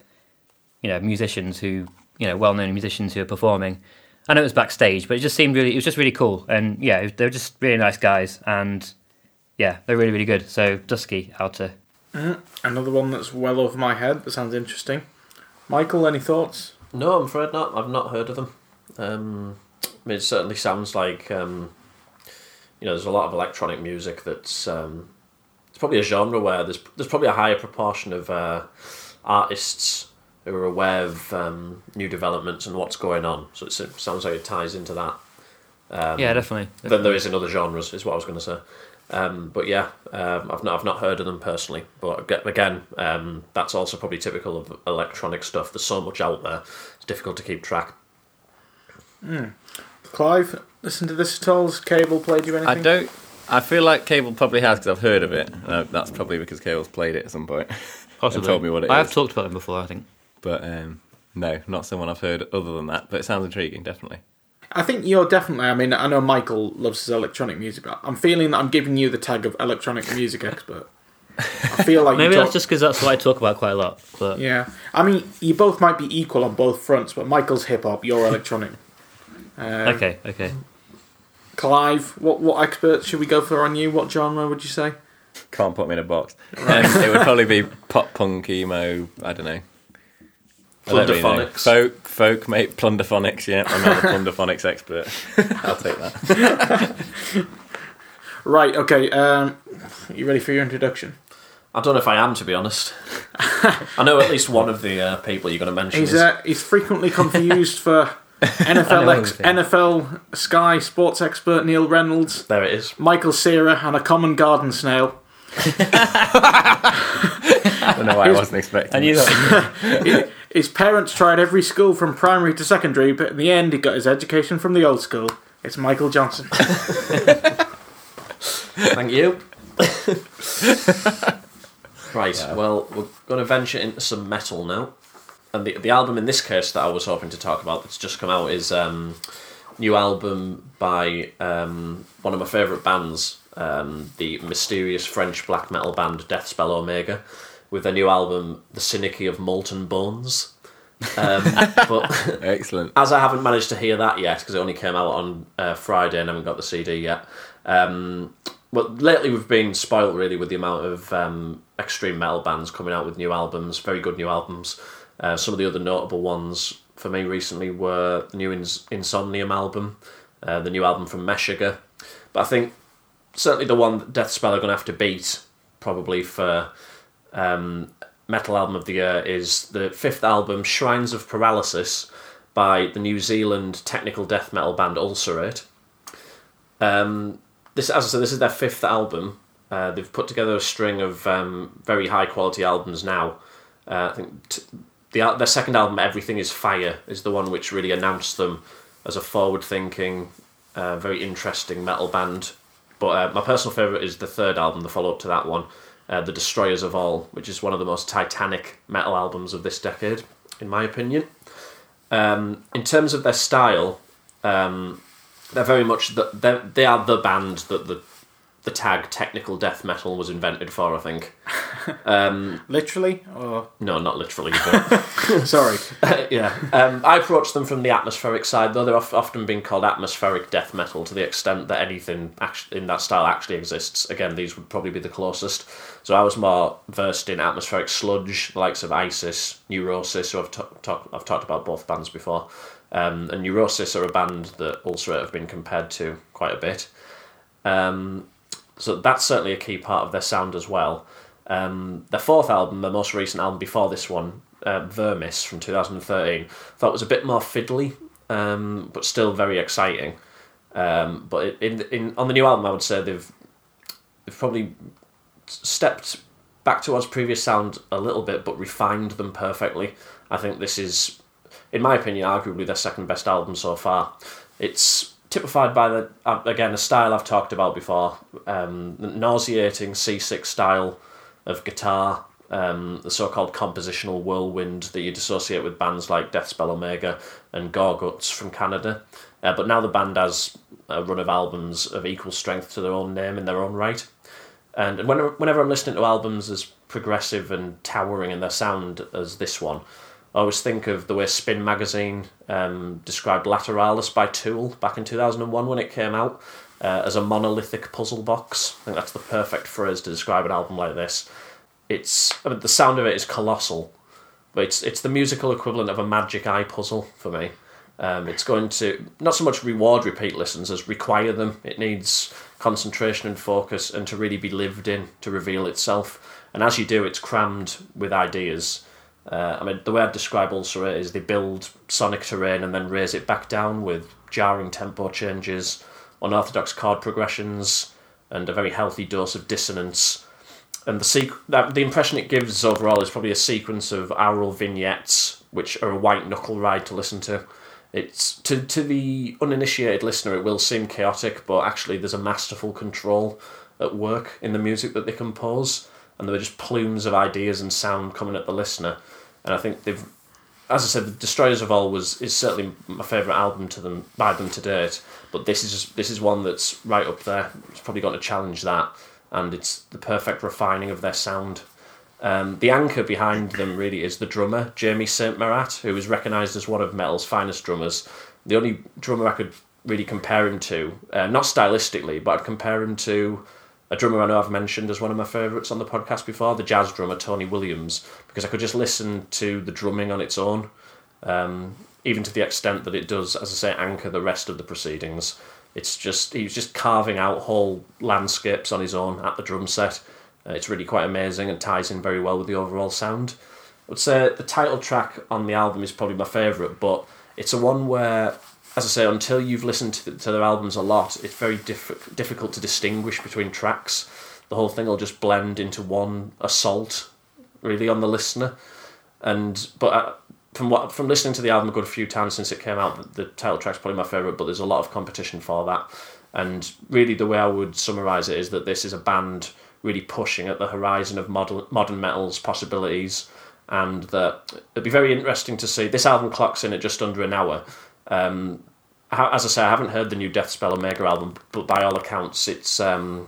you know musicians who you know well known musicians who are performing. I know it was backstage, but it just seemed really it was just really cool, and yeah, they were just really nice guys, and yeah, they're really really good. So Dusky out to Another one that's well over my head that sounds interesting. Michael, any thoughts? No, I'm afraid not. I've not heard of them. Um, I mean, it certainly sounds like um, you know, there's a lot of electronic music that's um, it's probably a genre where there's there's probably a higher proportion of uh, artists who are aware of um, new developments and what's going on. So it sounds like it ties into that. Um, yeah, definitely. Than there is in other genres, is what I was going to say. Um, but yeah, um, I've not I've not heard of them personally. But again, um, that's also probably typical of electronic stuff. There's so much out there; it's difficult to keep track. Mm. Clive, listen to this at all? Has Cable played you anything? I don't. I feel like Cable probably has because I've heard of it. Uh, that's probably because Cable's played it at some point. Possibly. told me what it I is. have talked about him before, I think. But um, no, not someone I've heard other than that. But it sounds intriguing, definitely. I think you're definitely. I mean, I know Michael loves his electronic music, but I'm feeling that I'm giving you the tag of electronic music expert. I feel like Maybe you that's talk, just because that's what I talk about quite a lot. But yeah. I mean, you both might be equal on both fronts, but Michael's hip hop, you're electronic. Uh, okay, okay. Clive, what what expert should we go for on you? What genre would you say? Can't put me in a box. Um, it would probably be pop punk, emo. I don't know. I don't really know. Plunderphonics. Folk, folk, mate. Plunderphonics. Yeah, I'm not a plunderphonics expert. I'll take that. Right. Okay. Um, you ready for your introduction? I don't know if I am, to be honest. I know at least one of the uh, people you're going to mention. He's is, uh, he's frequently confused for NFL ex- NFL Sky sports expert Neil Reynolds, there it is. Michael Cera, and a common garden snail. I don't know why I wasn't expecting. I knew that. His parents tried every school from primary to secondary, but in the end, he got his education from the old school. It's Michael Johnson. Thank you. right, well, we're going to venture into some metal now. And the the album in this case that I was hoping to talk about that's just come out is um, new album by um, one of my favourite bands, um, the mysterious French black metal band Deathspell Omega, with their new album The Synarchy of Molten Bones. Um, but Excellent. as I haven't managed to hear that yet because it only came out on uh, Friday and I haven't got the CD yet. Um, well, lately we've been spoilt really with the amount of um, extreme metal bands coming out with new albums, very good new albums. Uh, some of the other notable ones for me recently were the new Ins- Insomnium album, uh, the new album from Meshuggah. But I think certainly the one that Deathspell are going to have to beat probably for um, metal album of the year is the fifth album, Shrines of Paralysis, by the New Zealand technical death metal band Ulcerate. Um, this, as I said, this is their fifth album. Uh, they've put together a string of um, very high quality albums now. Uh, I think t- the their second album, Everything Is Fire, is the one which really announced them as a forward thinking, uh, very interesting metal band. But uh, my personal favourite is the third album, the follow up to that one, uh, The Destroyers of All, which is one of the most titanic metal albums of this decade, in my opinion. Um, in terms of their style, um, they're very much the, they're, they are the band that the the tag technical death metal was invented for. I think. Um, Literally? Or no, not literally, but sorry. yeah. Um, I approach them from the atmospheric side, though they're often being called atmospheric death metal to the extent that anything in that style actually exists. Again, these would probably be the closest. So I was more versed in atmospheric sludge, the likes of Isis, Neurosis, who I've, t- talk- I've talked about both bands before. Um, and Neurosis are a band that Ulcerate have been compared to quite a bit. Um, so that's certainly a key part of their sound as well. Um, their fourth album, their most recent album before this one, uh, Vermis from 2013, thought was a bit more fiddly, um, but still very exciting. Um, but in, in on the new album, I would say they've they've probably stepped back towards previous sound a little bit, but refined them perfectly. I think this is, in my opinion, arguably their second best album so far. It's typified by the uh, again a style I've talked about before, um, the nauseating C6 style of guitar, um, the so-called compositional whirlwind that you'd associate with bands like Deathspell Omega and Gorguts from Canada. Uh, but now the band has a run of albums of equal strength to their own name in their own right. And whenever, whenever I'm listening to albums as progressive and towering in their sound as this one, I always think of the way Spin Magazine um, described Lateralus by Tool back in 2001 when it came out uh, as a monolithic puzzle box. I think that's the perfect phrase to describe an album like this. It's I mean, the sound of it is colossal, but it's it's the musical equivalent of a magic eye puzzle for me. Um, it's going to not so much reward repeat listens as require them. It needs concentration and focus and to really be lived in to reveal itself. And as you do, it's crammed with ideas. Uh, I mean, the way I'd describe Ulcerate is they build sonic terrain and then raise it back down with jarring tempo changes, unorthodox chord progressions, and a very healthy dose of dissonance. And the sequ- that, the impression it gives overall is probably a sequence of aural vignettes, which are a white knuckle ride to listen to. It's to to the uninitiated listener, it will seem chaotic, but actually there's a masterful control at work in the music that they compose, and there are just plumes of ideas and sound coming at the listener. And I think they've, as I said, the Destroyers of All was is certainly my favourite album to them by them to date. But this is this is one that's right up there. It's probably going to challenge that, and it's the perfect refining of their sound. Um, the anchor behind them really is the drummer, Jamie Saint Merat, who is recognised as one of metal's finest drummers. The only drummer I could really compare him to, uh, not stylistically, but I'd compare him to a drummer I know I've mentioned as one of my favourites on the podcast before, the jazz drummer Tony Williams, because I could just listen to the drumming on its own, um, even to the extent that it does, as I say, anchor the rest of the proceedings. It's just he was just carving out whole landscapes on his own at the drum set. Uh, it's really quite amazing and ties in very well with the overall sound. I would say the title track on the album is probably my favourite, but it's a one where, as I say, until you've listened to, to their albums a lot, it's very diff- difficult to distinguish between tracks. The whole thing will just blend into one assault, really, on the listener. And but uh, from what from listening to the album a good few times since it came out, the, the title track's probably my favourite. But there's a lot of competition for that. And really, the way I would summarise it is that this is a band really pushing at the horizon of modern modern metal's possibilities and that it'd be very interesting to see. This album clocks in at just under an hour. Um, as I say, I haven't heard the new Deathspell Omega album, but by all accounts, it's um,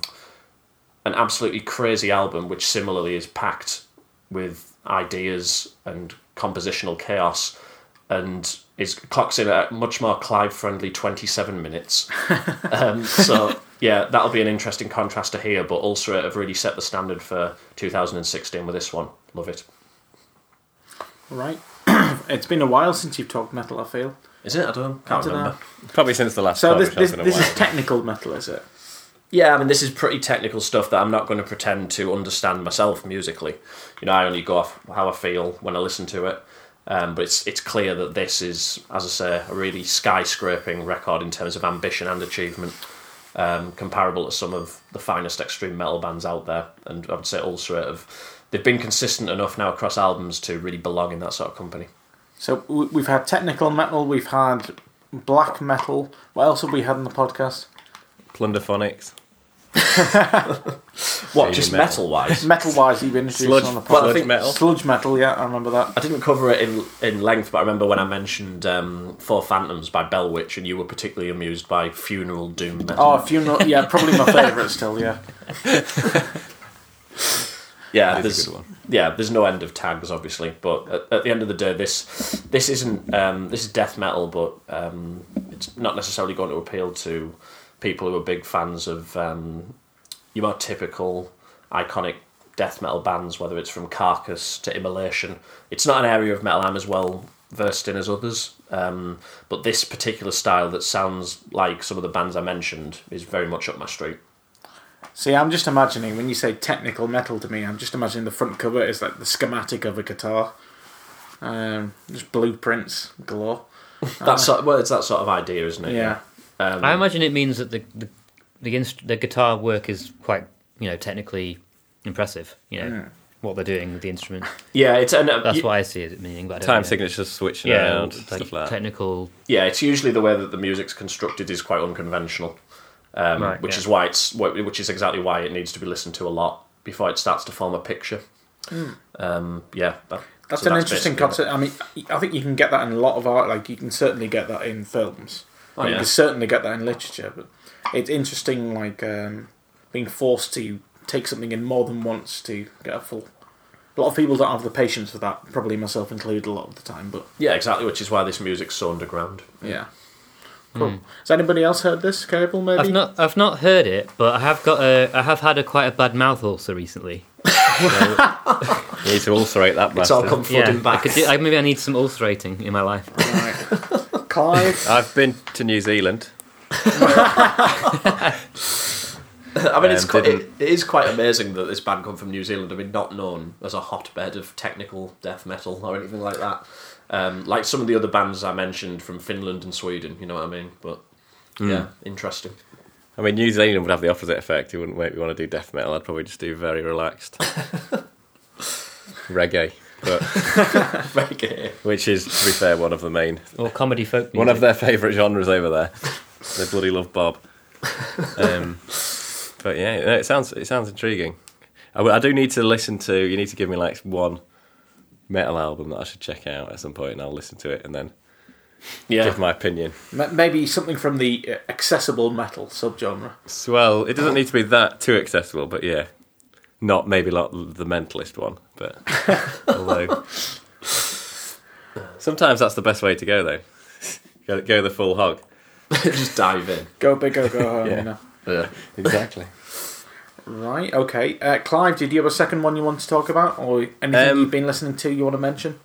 an absolutely crazy album, which similarly is packed with ideas and compositional chaos, and is clocks in at much more Clive-friendly twenty-seven minutes. um, so yeah, that'll be an interesting contrast to hear. But Ulcerate have really set the standard for 2016 with this one. Love it. Right. it's been a while since you've talked metal. I feel. Is it? I don't. Can't I don't remember. know. Probably since the last So this this, been a this while. is technical metal, is it? Yeah, I mean, this is pretty technical stuff that I'm not going to pretend to understand myself musically. You know, I only go off how I feel when I listen to it. Um, but it's it's clear that this is, as I say, a really skyscraping record in terms of ambition and achievement, um, comparable to some of the finest extreme metal bands out there. And I would say Ulcerate have they've been consistent enough now across albums to really belong in that sort of company. So we've had technical metal, we've had black metal. What else have we had on the podcast? Plunderphonics. What, Maybe just metal. metal wise? Metal wise, you've introduced Sludge- on the podcast. well, I sludge think metal. Sludge metal, yeah, I remember that. I didn't cover it in in length, but I remember when I mentioned um, Four Phantoms by Bell Witch, and you were particularly amused by Funeral Doom metal. Oh, funeral, yeah, probably my favourite still, yeah. yeah, there's a good one. yeah, there's no end of tags, obviously, but at, at the end of the day, this this isn't um, this is death metal, but um, it's not necessarily going to appeal to people who are big fans of um, your more typical iconic death metal bands, whether it's from Carcass to Immolation. It's not an area of metal I'm as well versed in as others, um, but this particular style that sounds like some of the bands I mentioned is very much up my street. See, I'm just imagining when you say technical metal to me, I'm just imagining the front cover is like the schematic of a guitar, um, just blueprints galore. That's sort well, it's that sort of idea, isn't it? Yeah, Um, I imagine it means that the the the, inst- the guitar work is quite you know technically impressive. You know what they're doing with the instrument. yeah, it's and uh, That's y- what I see it meaning. But I don't Time know. signatures switching Yeah, around, like stuff like that. technical. yeah, it's usually the way that the music's constructed is quite unconventional, um, Right, which yeah. is why it's which is exactly why it needs to be listened to a lot before it starts to form a picture. Um, yeah, that- that's so an interesting basically it. concept. I mean, I think you can get that in a lot of art. Like you can certainly get that in films. Oh, you can certainly get that in literature. But it's interesting, like um, being forced to take something in more than once to get a full. A lot of people don't have the patience for that. Probably myself included a lot of the time. But Yeah, exactly, which is why this music's so underground. yeah, cool. Has anybody else heard this? Cable maybe. I've not I've not heard it, but I have got a I have had a quite a bad mouth ulcer recently. You need to ulcerate that Bastard. It's all bastard. come flooding I back. could do, I, maybe I need some ulcerating in my life. Right. Clive. I've been to New Zealand. I mean, it's Um, quite, it, it is quite amazing that this band come from New Zealand. I mean, not known as a hotbed of technical death metal or anything like that. Um, like some of the other bands I mentioned from Finland and Sweden, you know what I mean? But yeah, interesting. I mean, New Zealand would have the opposite effect. It wouldn't make me want to do death metal. I'd probably just do very relaxed reggae, but Very which is, to be fair, one of the main, Or comedy folk music. one of their favourite genres over there. They bloody love Bob. Um, but yeah, it sounds it sounds intriguing. I do need to listen to. You need to give me like one metal album that I should check out at some point, and I'll listen to it and then Yeah. give my opinion. Maybe something from the uh, accessible metal subgenre. So, well, it doesn't need to be that too accessible, but yeah, not maybe not the mentalist one, but although sometimes that's the best way to go though. Go, go the full hog. Just dive in. Go big or go home. Yeah. You know. Yeah. Exactly. Right. Okay. Uh, Clive, did you have a second one you want to talk about, or anything Um, you've been listening to you want to mention?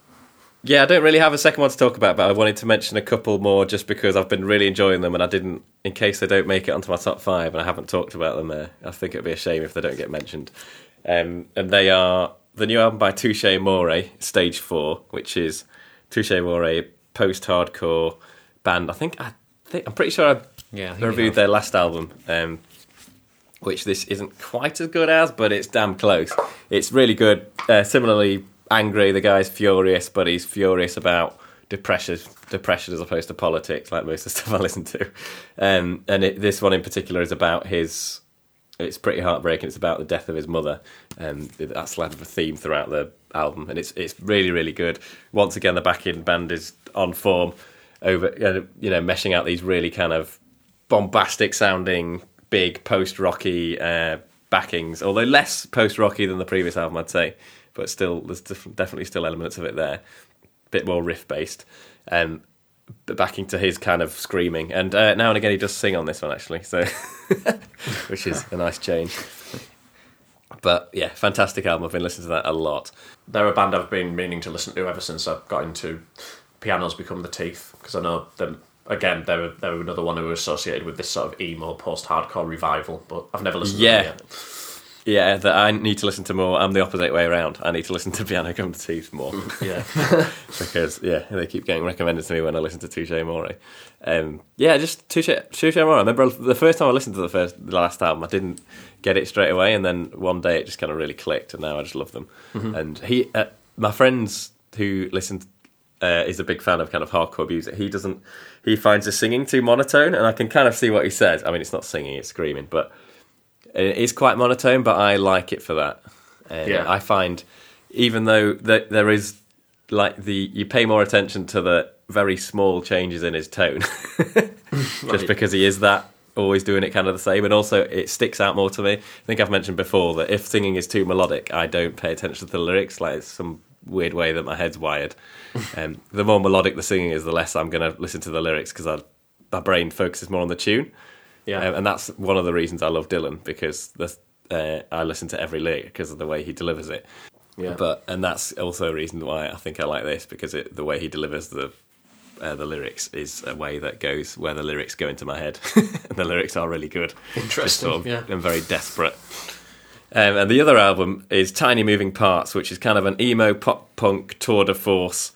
Yeah, I don't really have a second one to talk about, but I wanted to mention a couple more just because I've been really enjoying them, and I didn't, in case they don't make it onto my top five, and I haven't talked about them there. I think it'd be a shame if they don't get mentioned. Um, and they are the new album by Touche Amore, Stage Four, which is Touche Amore post-hardcore band. I think I think I'm pretty sure I Yeah, I reviewed their last album, um, which this isn't quite as good as, but it's damn close. It's really good. Uh, similarly, angry. The guy's furious, but he's furious about depression, depression as opposed to politics, like most of the stuff I listen to. Um, and it, this one in particular is about his it's pretty heartbreaking. It's about the death of his mother, and that's kind of a theme throughout the album, and it's it's really really good. Once again, the backing band is on form, over you know meshing out these really kind of bombastic sounding, big post rocky uh, backings, although less post rocky than the previous album, I'd say, but still there's def- definitely still elements of it there, a bit more riff based. Um, backing to his kind of screaming, and uh, now and again he does sing on this one actually, so which is a nice change. But yeah, fantastic album. I've been listening to that a lot. They're a band I've been meaning to listen to ever since I got into Pianos Become the Teeth because I know them. Again, they're they're another one who are associated with this sort of emo post-hardcore revival, but I've never listened. Yeah. to them yet. Yeah, that I need to listen to more. I'm the opposite way around. I need to listen to Piano Come to Teeth more Yeah, because yeah, they keep getting recommended to me when I listen to Touche Amore. Um, yeah, just Touche Touche. I remember the first time I listened to the first the last album, I didn't get it straight away, and then one day it just kind of really clicked, and now I just love them. And he, uh, my friends who listened. Uh, is a big fan of kind of hardcore music. He doesn't. He finds the singing too monotone, and I can kind of see what he says. I mean, it's not singing; it's screaming, but it is quite monotone, but I like it for that. And Yeah. I find, even though that there is like the you pay more attention to the very small changes in his tone, just Right. because he is that always doing it kind of the same, and also it sticks out more to me. I think I've mentioned before that if singing is too melodic, I don't pay attention to the lyrics. Like some weird way that my head's wired. um, the more melodic the singing is, the less I'm going to listen to the lyrics because my brain focuses more on the tune. yeah. Um, and that's one of the reasons I love Dylan because the, uh, I listen to every lyric because of the way he delivers it. Yeah. But and that's also a reason why I think I like this because it, the way he delivers the uh, the lyrics is a way that goes where the lyrics go into my head, and the lyrics are really good. Interesting, Sort of- yeah. and very desperate. Um, and the other album is Tiny Moving Parts, which is kind of an emo pop punk tour de force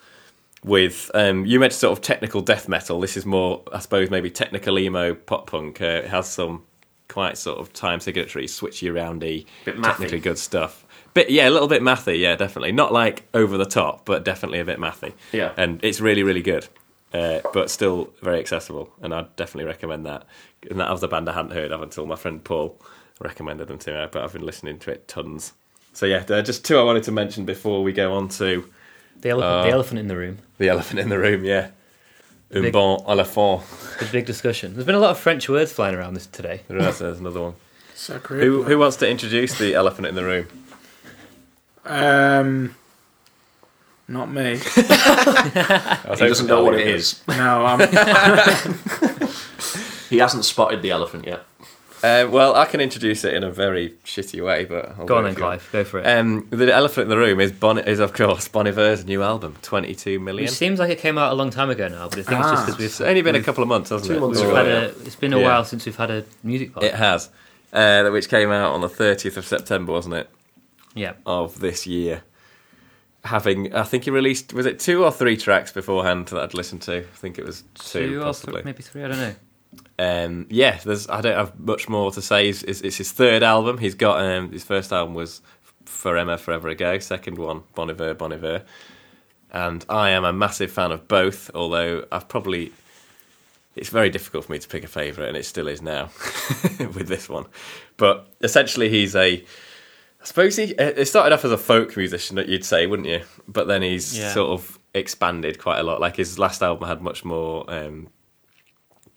with um, you mentioned sort of technical death metal. This is more, I suppose, maybe technical emo pop punk. Uh, it has some quite sort of time signatory, switchy aroundy, Bit technically good stuff. Bit yeah, a little bit mathy, yeah, definitely. Not like over the top, but definitely a bit mathy. Yeah. and it's really really good, uh, but still very accessible. And I'd definitely recommend that. And that was a band I hadn't heard of until my friend Paul recommended them to me. But I've been listening to it tons. So yeah, there are just two I wanted to mention before we go on to The elephant, Uh, the elephant in the room. the elephant in the room. Yeah, un Big- bon éléphant. The big discussion. There's been a lot of French words flying around this today. There's there's another one. Sacred. Who who wants to introduce the elephant in the room? Um, not me. He doesn't know what it is. is. No, I'm. He hasn't spotted the elephant yet. Uh, well, I can introduce it in a very shitty way, but I'll Go on then, you. Clive. Go for it. Um, the elephant in the room is bon- is of course Bon Iver's new album, Twenty Two Million. Which seems like it came out a long time ago now, but I think it's just Ah. because we've, only been a couple of months, hasn't Two it? Months we've had a, it's been a Yeah. while since we've had a music pod. It has, uh, which came out on the thirtieth of September, wasn't it, Yeah. of this year. Having, I think he released was it two or three tracks beforehand that I'd listened to. I think it was two, Two or possibly. th- maybe three, I don't know. Um, yeah, there's. I don't have much more to say. It's, it's, it's his third album. He's got um, his first album was For Emma Forever Ago. Second one, Bon Iver, Bon Iver. And I am a massive fan of both. Although I've probably, it's very difficult for me to pick a favourite, and it still is now with this one. But essentially, he's a. I suppose he. It started off as a folk musician, that you'd say, wouldn't you? But then he's Yeah. sort of expanded quite a lot. Like his last album had much more. Um,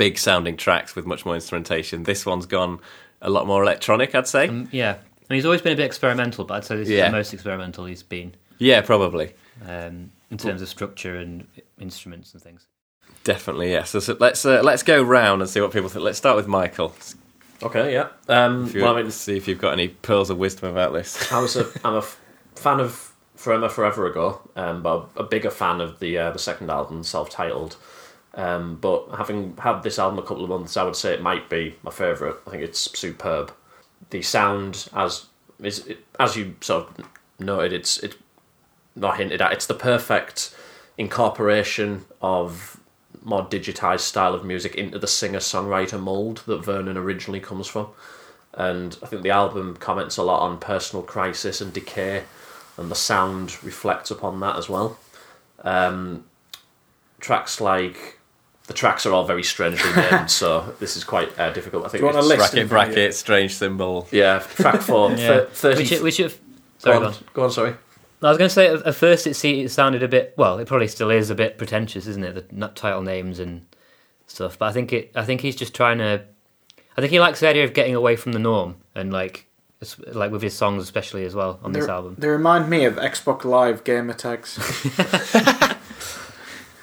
big sounding tracks with much more instrumentation. This one's gone a lot more electronic, I'd say. Um, yeah. I mean, he's always been a bit experimental, but I'd say this Yeah. is the most experimental he's been yeah, probably. um, in terms of structure and instruments and things. Definitely, yeah. So, so let's uh, let's go round and see what people think. Let's start with Michael. Okay, yeah. Um, If you well, I mean, see if you've got any pearls of wisdom about this. I was a, I'm a f- fan of Forever Forever Ago, um, but a bigger fan of the uh, the second album, self-titled. Um, but having had this album a couple of months, I would say it might be my favourite. I think it's superb. The sound, as is as you sort of noted, it's it's not hinted at. It's the perfect incorporation of more digitized style of music into the singer-songwriter mold that Vernon originally comes from and I think the album comments a lot on personal crisis and decay, and the sound reflects upon that as well. Um, tracks like the tracks are all very strangely named, so this is quite uh, difficult. I think Do you want a list? Bracket, in you? bracket, strange symbol. Yeah, track four, Yeah. thir- thirty. Which, which if, go, sorry, on, go on. go on, sorry. I was going to say at at first it, see, it sounded a bit well. It probably still is a bit pretentious, isn't it? The title names and stuff. But I think it. I think he's just trying to. I think he likes the idea of getting away from the norm and like, like with his songs especially as well on this album. They remind me of Xbox Live gamer tags.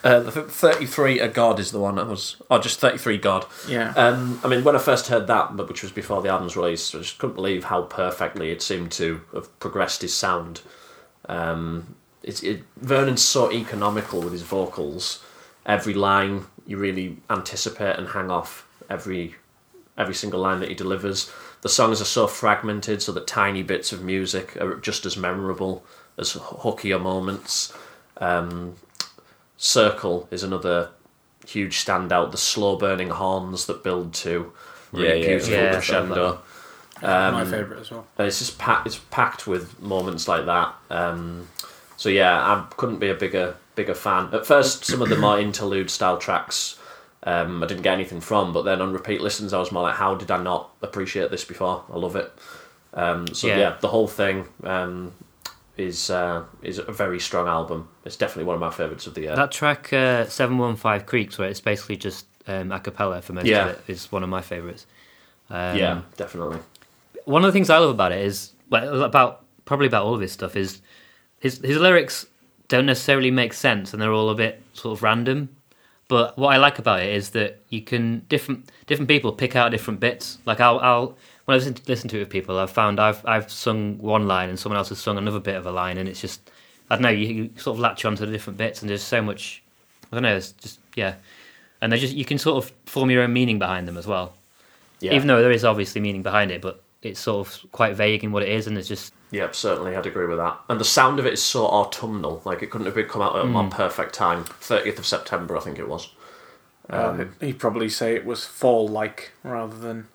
Uh, the 33 A God is the one that was, or just 33 God. Yeah. Um, I mean, when I first heard that, but which was before the album's release, I just couldn't believe how perfectly it seemed to have progressed his sound. Um, it's, it, Vernon's so economical with his vocals. Every line you really anticipate and hang off every every single line that he delivers. The songs are so fragmented, so that tiny bits of music are just as memorable as hookier moments. Um, Circle is another huge standout. The slow burning horns that build to really Yeah, yeah, beautiful yeah. crescendo. my favourite as well. And it's just packed. It's packed with moments like that. Um, so yeah, I couldn't be a bigger bigger fan. At first, some of the more interlude style tracks, um, I didn't get anything from. But then on repeat listens, I was more like, how did I not appreciate this before? I love it. Um, so Yeah. yeah. the whole thing um, is uh, is a very strong album. It's definitely one of my favorites of the year. That track uh, Seven One Five Creeks, where it's basically just um, a cappella for most Yeah. of it, is one of my favourites. Um, yeah, definitely. one of the things I love about it is well, about probably about all of his stuff is his his lyrics don't necessarily make sense and they're all a bit sort of random. But what I like about it is that you can different different people pick out different bits. Like I'll, I'll when I listen to, listen to it with people, I've found I've I've sung one line and someone else has sung another bit of a line, and it's just I don't know. You, you sort of latch onto the different bits, and there's so much. I don't know. It's just yeah, and they just you can sort of form your own meaning behind them as well Yeah, even though there is obviously meaning behind it, but it's sort of quite vague in what it is, and it's just Yeah, certainly, I'd agree with that. And the sound of it is so autumnal. Like it couldn't have been come out at a Hmm. more perfect time. Thirtieth of September, I think it was. Um, He'd probably say it was fall-like rather than.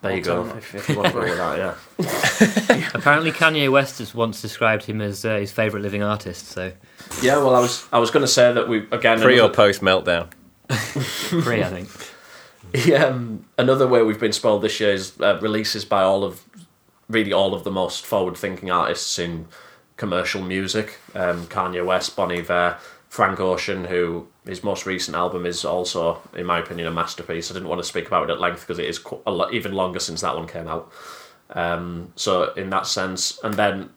There you go. If, if you want to go with that, yeah. apparently Kanye West has once described him as uh, his favorite living artist. So Yeah, well, I was I was going to say that we again Pre or post meltdown. free, I think. Yeah, um, another way we've been spoiled this year is uh, releases by all of really all of the most forward-thinking artists in commercial music. Um, Kanye West, Bon Iver, Frank Ocean, who his most recent album is also, in my opinion, a masterpiece. I didn't want to speak about it at length because it is lot, even longer since that one came out. Um, so in that sense, and then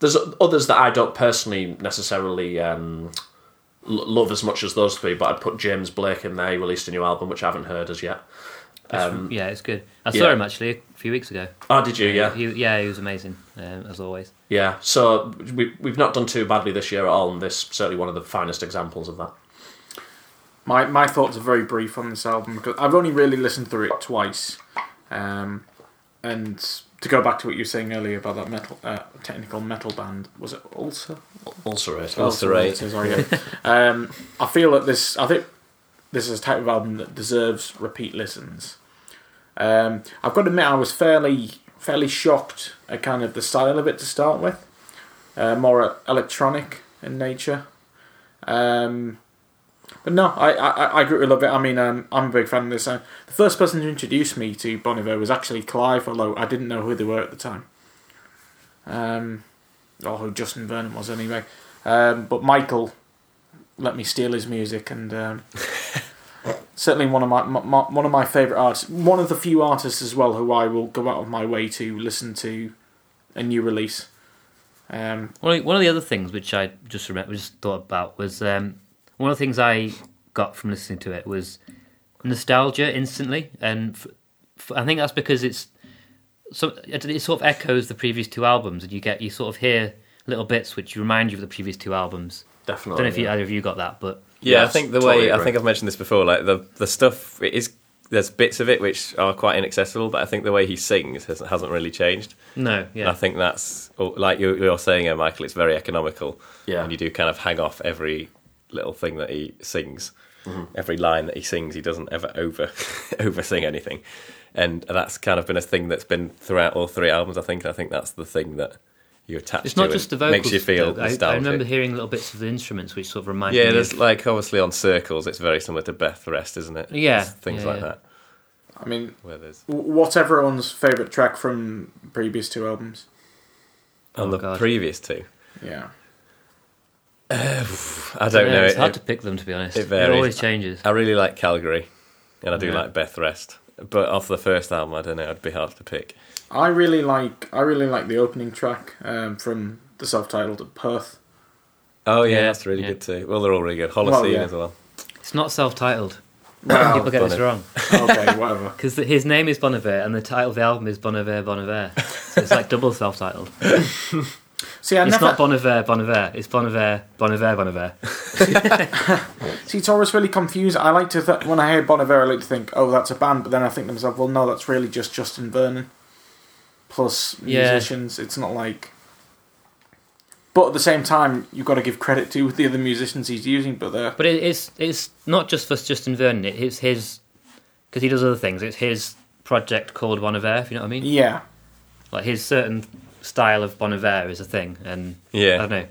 there's others that I don't personally necessarily um, love as much as those three, but I'd put James Blake in there. He released a new album which I haven't heard as yet. Um, yeah, it's good. I yeah. saw him actually a few weeks ago. oh, did you? Yeah, he, yeah, he was amazing um, as always. yeah. So we we've not done too badly this year at all, and this certainly one of the finest examples of that. My my thoughts are very brief on this album because I've only really listened through it twice, um, and to go back to what you were saying earlier about that metal uh, technical metal band was it Ulcer? Ulcerate. Ulcerate. Ulcerate, Sorry, um, I feel that this I think this is a type of album that deserves repeat listens. Um, I've got to admit I was fairly fairly shocked at kind of the style of it to start with, uh, more electronic in nature. Um, but no, I, I, I grew to love it. I mean, um, I'm a big fan of this. Uh, the first person to introduce me to Bon Iver was actually Clive, although I didn't know who they were at the time. Um, or who Justin Vernon was anyway. Um, but Michael let me steal his music, and um, certainly one of my, my, one of my favorite artists. One of the few artists as well who I will go out of my way to listen to a new release. Um, One of, one of the other things which I just remember, just thought about was um, one of the things I got from listening to it was nostalgia instantly, and f- f- I think that's because it's so it, it sort of echoes the previous two albums, and you get you sort of hear little bits which remind you of the previous two albums. I Definitely. don't know if you, either of you got that, but Yeah, I think the totally way I think I've mentioned this before, like the the stuff it is. There's bits of it which are quite inaccessible, but I think the way he sings has, hasn't really changed. no, And yeah, I think that's oh, like you're, you're saying, uh, Michael. It's very economical, Yeah. and you do kind of hang off every little thing that he sings, Mm-hmm. every line that he sings. He doesn't ever over over sing anything, and that's kind of been a thing that's been throughout all three albums. I think. I think that's the thing that you attach It's to not just the vocals. makes you feel though. I. I remember hearing little bits of the instruments which sort of remind yeah, me there's of... like obviously on circles, it's very similar to Beth the Rest, isn't it? Yeah, There's things yeah, like yeah. that. I mean, Where there's what's everyone's favourite track from previous two albums? on Oh, the God. previous two. Yeah. I don't Yeah, know. It's It- hard it- to pick them, to be honest. it It, always changes. I really like Calgary, and I do Yeah. like Beth Rest. But off the first album, I don't know. It'd be hard to pick. I really like I really like the opening track um, from the self-titled Perth. Oh yeah, Yeah, that's really yeah. good too. Well, they're all really good. Holocene yeah. as well. It's not self-titled. Wow. People get this wrong. okay, whatever. Because his name is Bon Iver and the title of the album is Bon Iver, Bon Iver. So it's like double self-titled. See, I it's never. not Bon Iver, Bon Iver. It's Bon Iver, Bon Iver, Bon Iver. See, it's always really confused. I like to th- when I hear Bon Iver, I like to think, oh, that's a band, but then I think to myself, well, no, that's really just Justin Vernon plus Yeah. musicians. It's not like. But at the same time, you've got to give credit to the other musicians he's using. But they're But it, it's it's not just for Justin Vernon. It, it's his because he does other things. It's his project called Bon Iver. If you know what I mean. yeah, Like his certain style of Bon Iver is a thing, and yeah, I don't know.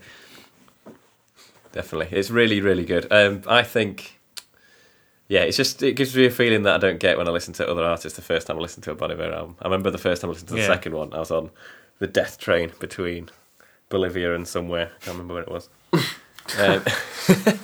definitely. It's really, really good. Um, I think. Yeah, it's just it gives me a feeling that I don't get when I listen to other artists. The first time I listened to a Bon Iver album, I remember the first time I listened to the Yeah. second one. I was on the death train between Bolivia and somewhere. I can't remember where it was. um,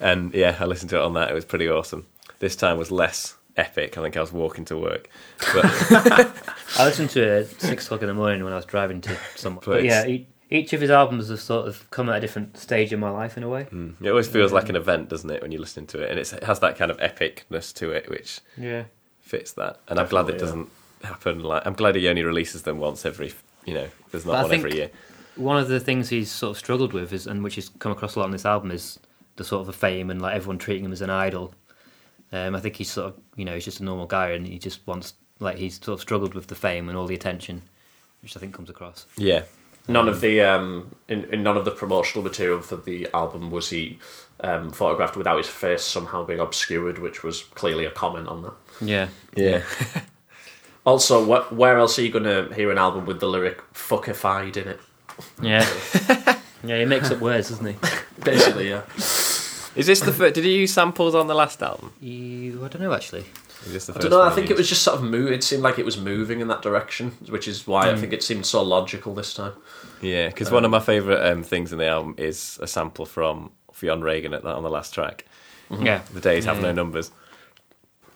and yeah, I listened to it on that. It was pretty awesome. This time was less epic. I think I was walking to work, but I listened to it at six o'clock in the morning when I was driving to somewhere. But But, yeah, it's- each of his albums have sort of come at a different stage in my life in a way. mm, it always feels like an event, doesn't it, when you're listening to it? And it's, it has that kind of epicness to it, which Yeah. fits that. And I'm glad it Definitely, doesn't happen. Like I'm glad he only releases them once every. You know, there's But not I one think- every year. One of the things he's sort of struggled with is, and which he's come across a lot on this album, is the sort of the fame and like everyone treating him as an idol. Um, I think he's sort of, you know, he's just a normal guy and he just wants, like, he's sort of struggled with the fame and all the attention, which I think comes across. Yeah, None of the um, in, in none of the promotional material for the album was he um, photographed without his face somehow being obscured, which was clearly a comment on that. Yeah. yeah. Also, wh- where else are you going to hear an album with the lyric "fuckified" in it? Yeah. yeah, he makes up words, doesn't he? Basically, yeah. Is this the first? Did he use samples on the last album? You, I don't know actually. Is this the I don't know. I he think it was just sort of move. It seemed like it was moving in that direction, which is why I think it seemed so logical this time. Yeah, because one of my favourite um, things in the album is a sample from Fionn Regan at that on the last track. Yeah. The days have Yeah, no numbers.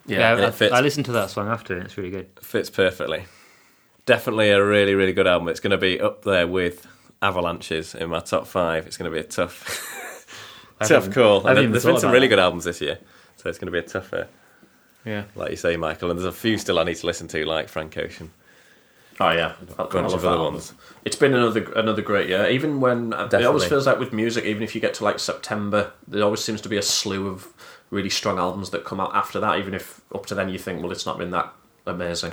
Yeah, and it I, fits. I, listened to that song after and it's really good. Fits perfectly. Definitely a really, really good album. It's going to be up there with Avalanches in my top five. It's going to be a tough, tough haven't- call. And there's been some really that. good albums this year, so it's going to be a tougher, Yeah. like you say, Michael. And there's a few still I need to listen to, like Frank Ocean. Oh yeah, a bunch of other ones. It's been another another great year. Even when uh, it always feels like with music, even if you get to like September, there always seems to be a slew of really strong albums that come out after that. Even if up to then you think, well, it's not been that amazing.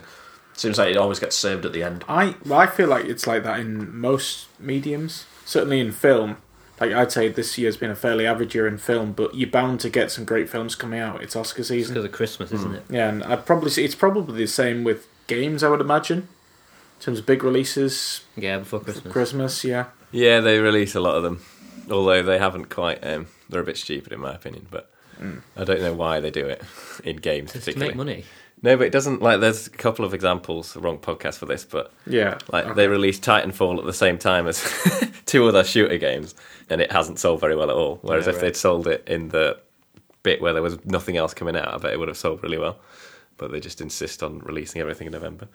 Seems like it always gets saved at the end. I well, I feel like it's like that in most mediums. Certainly in film, like I'd say this year's been a fairly average year in film, but you're bound to get some great films coming out. It's Oscar It's season. because of Christmas, isn't it? Yeah, and I'd probably say it's probably the same with games. I would imagine, in terms of big releases, Yeah, before Christmas. Christmas. Yeah, Yeah, they release a lot of them, although they haven't quite. Um, they're a bit stupid in my opinion, but I don't know why they do it in games Just to particularly. make money. No, but it doesn't. Like, there's a couple of examples. Wrong podcast for this, but yeah. like Okay. they released Titanfall at the same time as two other shooter games, and it hasn't sold very well at all. Whereas Yeah, if right. they'd sold it in the bit where there was nothing else coming out, I bet it would have sold really well. But they just insist on releasing everything in November,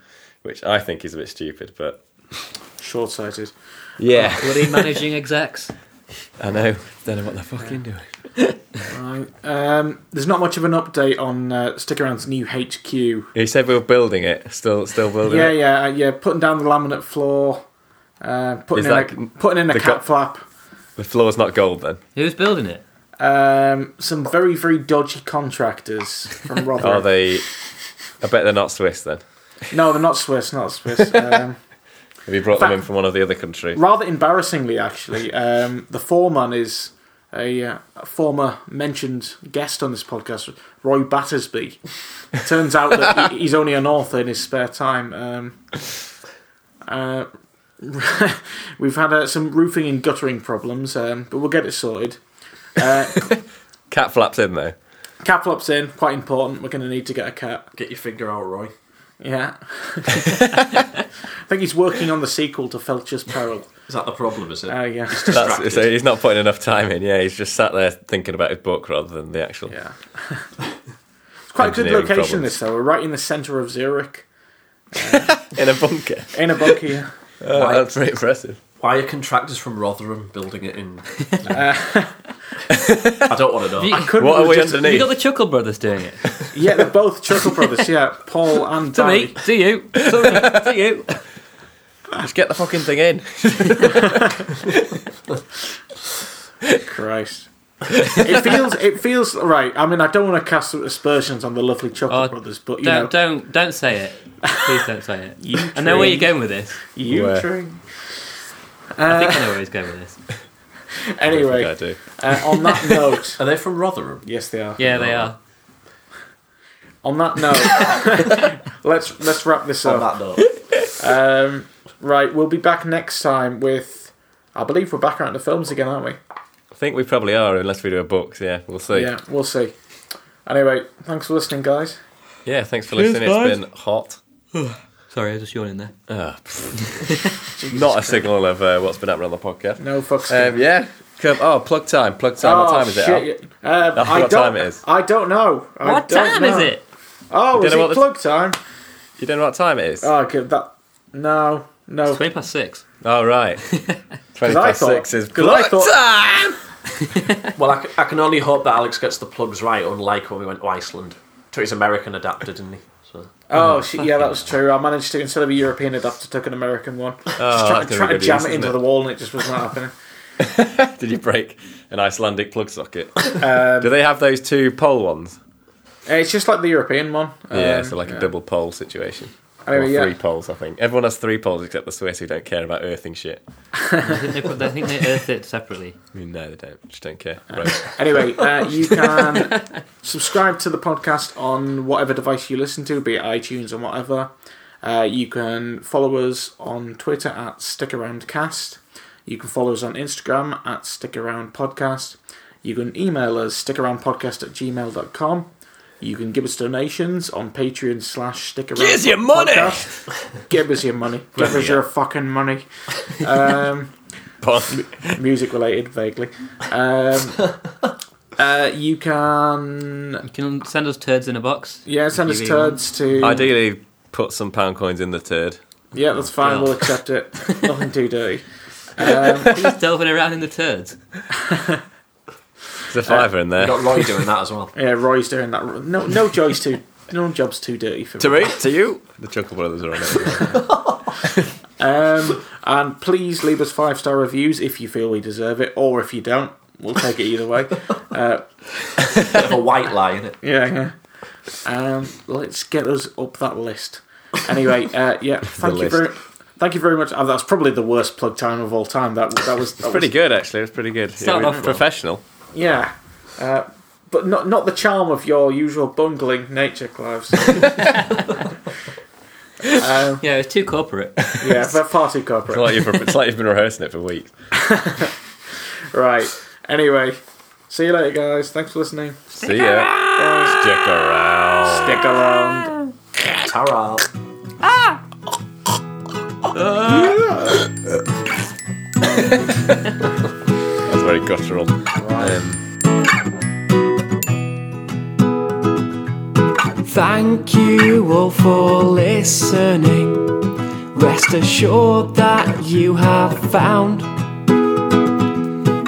which I think is a bit stupid. But short-sighted. yeah, Bloody managing execs. I know. Don't know what they're fucking doing. Right. Um, there's not much of an update on uh, Stick Around's new HQ. He said we were building it. Still, still building Yeah, it. yeah, uh, yeah. Putting down the laminate floor, uh, putting Is in that a, putting in a the cat go- flap. The floor's not gold then. Who's building it? Um, some very very dodgy contractors from Rotherham. Are they? I bet they're not Swiss then. No, they're not Swiss. Not Swiss. Um, Have you brought them in from one of the other countries? rather embarrassingly, actually, um, the foreman is a, uh, a former mentioned guest on this podcast, Roy Battersby. Turns out that he, he's only an author in his spare time. Um, uh, we've had uh, some roofing and guttering problems, um, but we'll get it sorted. Uh, Cat flaps in though. cat flops in, quite important. We're going to need to get a cat. Get your finger out, Roy. Yeah. I think he's working on the sequel to Felcher's Peril. Is that the problem? Is it? Uh, yeah. That's, Distracted. so he's not putting enough time in. Yeah, he's just sat there thinking about his book rather than the actual. Yeah. it's quite a good location, problems. this, though. We're right in the centre of Zurich, In a bunker. in a bunker. yeah. Oh, Why- that's pretty impressive. Why are contractors from Rotherham building it in? I don't want to know. You- I couldn't What are we resist- You got the Chuckle Brothers doing it. Yeah, they're both Chuckle Brothers, yeah. Paul and To Barry. me, to you, to me, to you. Just get the fucking thing in. Christ. it feels it feels right. I mean, I don't want to cast aspersions on the lovely Chuckle Oh, Brothers, but you Don't, know, don't, don't say it. Please don't say it. I know where you're going with this. You Where? train. I think I uh, know where he's going with this. I Anyway, do. uh, on that note, Are they from Rotherham? yes, they are. Yeah, they are. On that note, let's let's wrap this On up. that note, Um, right, we'll be back next time with. I believe we're back around the films again, aren't we? I think we probably are, unless we do a books. Yeah, we'll see. Yeah, we'll see. Anyway, thanks for listening, guys. Yeah, thanks for listening. It's been hot. Sorry, I was just yawning there. Ah, Not a signal of uh, what's been happening on the podcast. No fucks. Um, yeah. Come, oh, plug time. Plug time. what time is it? Al? shit. Uh, That's I what don't, time it is. I don't know. I What don't time know. is it? Oh, You is don't know it what the- plug time? You don't know what time it is? Oh, okay, that. No, no. It's 20 past six. Oh, right. 20 I past thought- 6 is 'cause I plug thought- time! well, I, c- I can only hope that Alex gets the plugs right, unlike when we went to Iceland. Took his American adapter, didn't he? So Oh, shit, yeah, that was true. I managed to, instead of a European adapter, took an American one. just Oh, try, that's gonna try to jam use, it into isn't the wall and it just was not happening. Did you break an Icelandic plug socket? Um, Do they have those two pole ones? it's just like the European one. yeah, Um, so like yeah. a double pole situation. Anyway, or yeah. three poles, I think. Everyone has three poles except the Swiss who don't care about earthing shit. I think they, put, I think they earthed it separately. I mean, no, they don't. Just don't care. Right. Anyway, uh, you can subscribe to the podcast on whatever device you listen to, be it iTunes or whatever. Uh, you can follow us on Twitter at StickAroundCast. You can follow us on Instagram at StickAroundPodcast. You can email us stickaroundpodcast at gmail.com. You can give us donations on Patreon slash stickaround. Give us your money! Give us your money. Give us your fucking money. Um, Pun. music related, vaguely. Um, uh, you can You can send us turds in a box. yeah send us You turds to Ideally, put some pound coins in the turd. yeah that's fine Yeah. we'll accept it nothing too dirty. Um, He's delving around in the turds. There's a fiver in you there. got Roy doing that as well. yeah, Roy's doing that. No, no joy's too. No job's too dirty for me. to me. me, to you. The Chuckle Brothers are on it. Um, and please leave us five star reviews if you feel we deserve it, or if you don't, we'll take it either way. Uh, Bit of a white lie, in it? yeah, yeah. Um, let's get us up that list. Anyway, uh, yeah. Thank you list. very, thank you very much. Oh, that's probably the worst plug time of all time. That that was that Pretty was, good, actually. It was pretty good. Start Yeah, off well. professional. Yeah, uh, but not not the charm of your usual bungling nature, Clives. um, Yeah, it's too corporate. yeah, but far too It's corporate. like, you've, it's like you've been rehearsing it for weeks. Right. Anyway, see you later, guys. Thanks for listening. See ya. Bye. Stick around. Stick around. Ta-ra. That's very guttural. Um, Thank you all for listening. Rest assured that you have found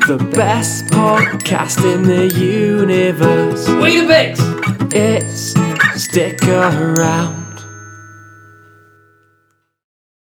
the best podcast in the universe. Weetabix! It's Stick Around.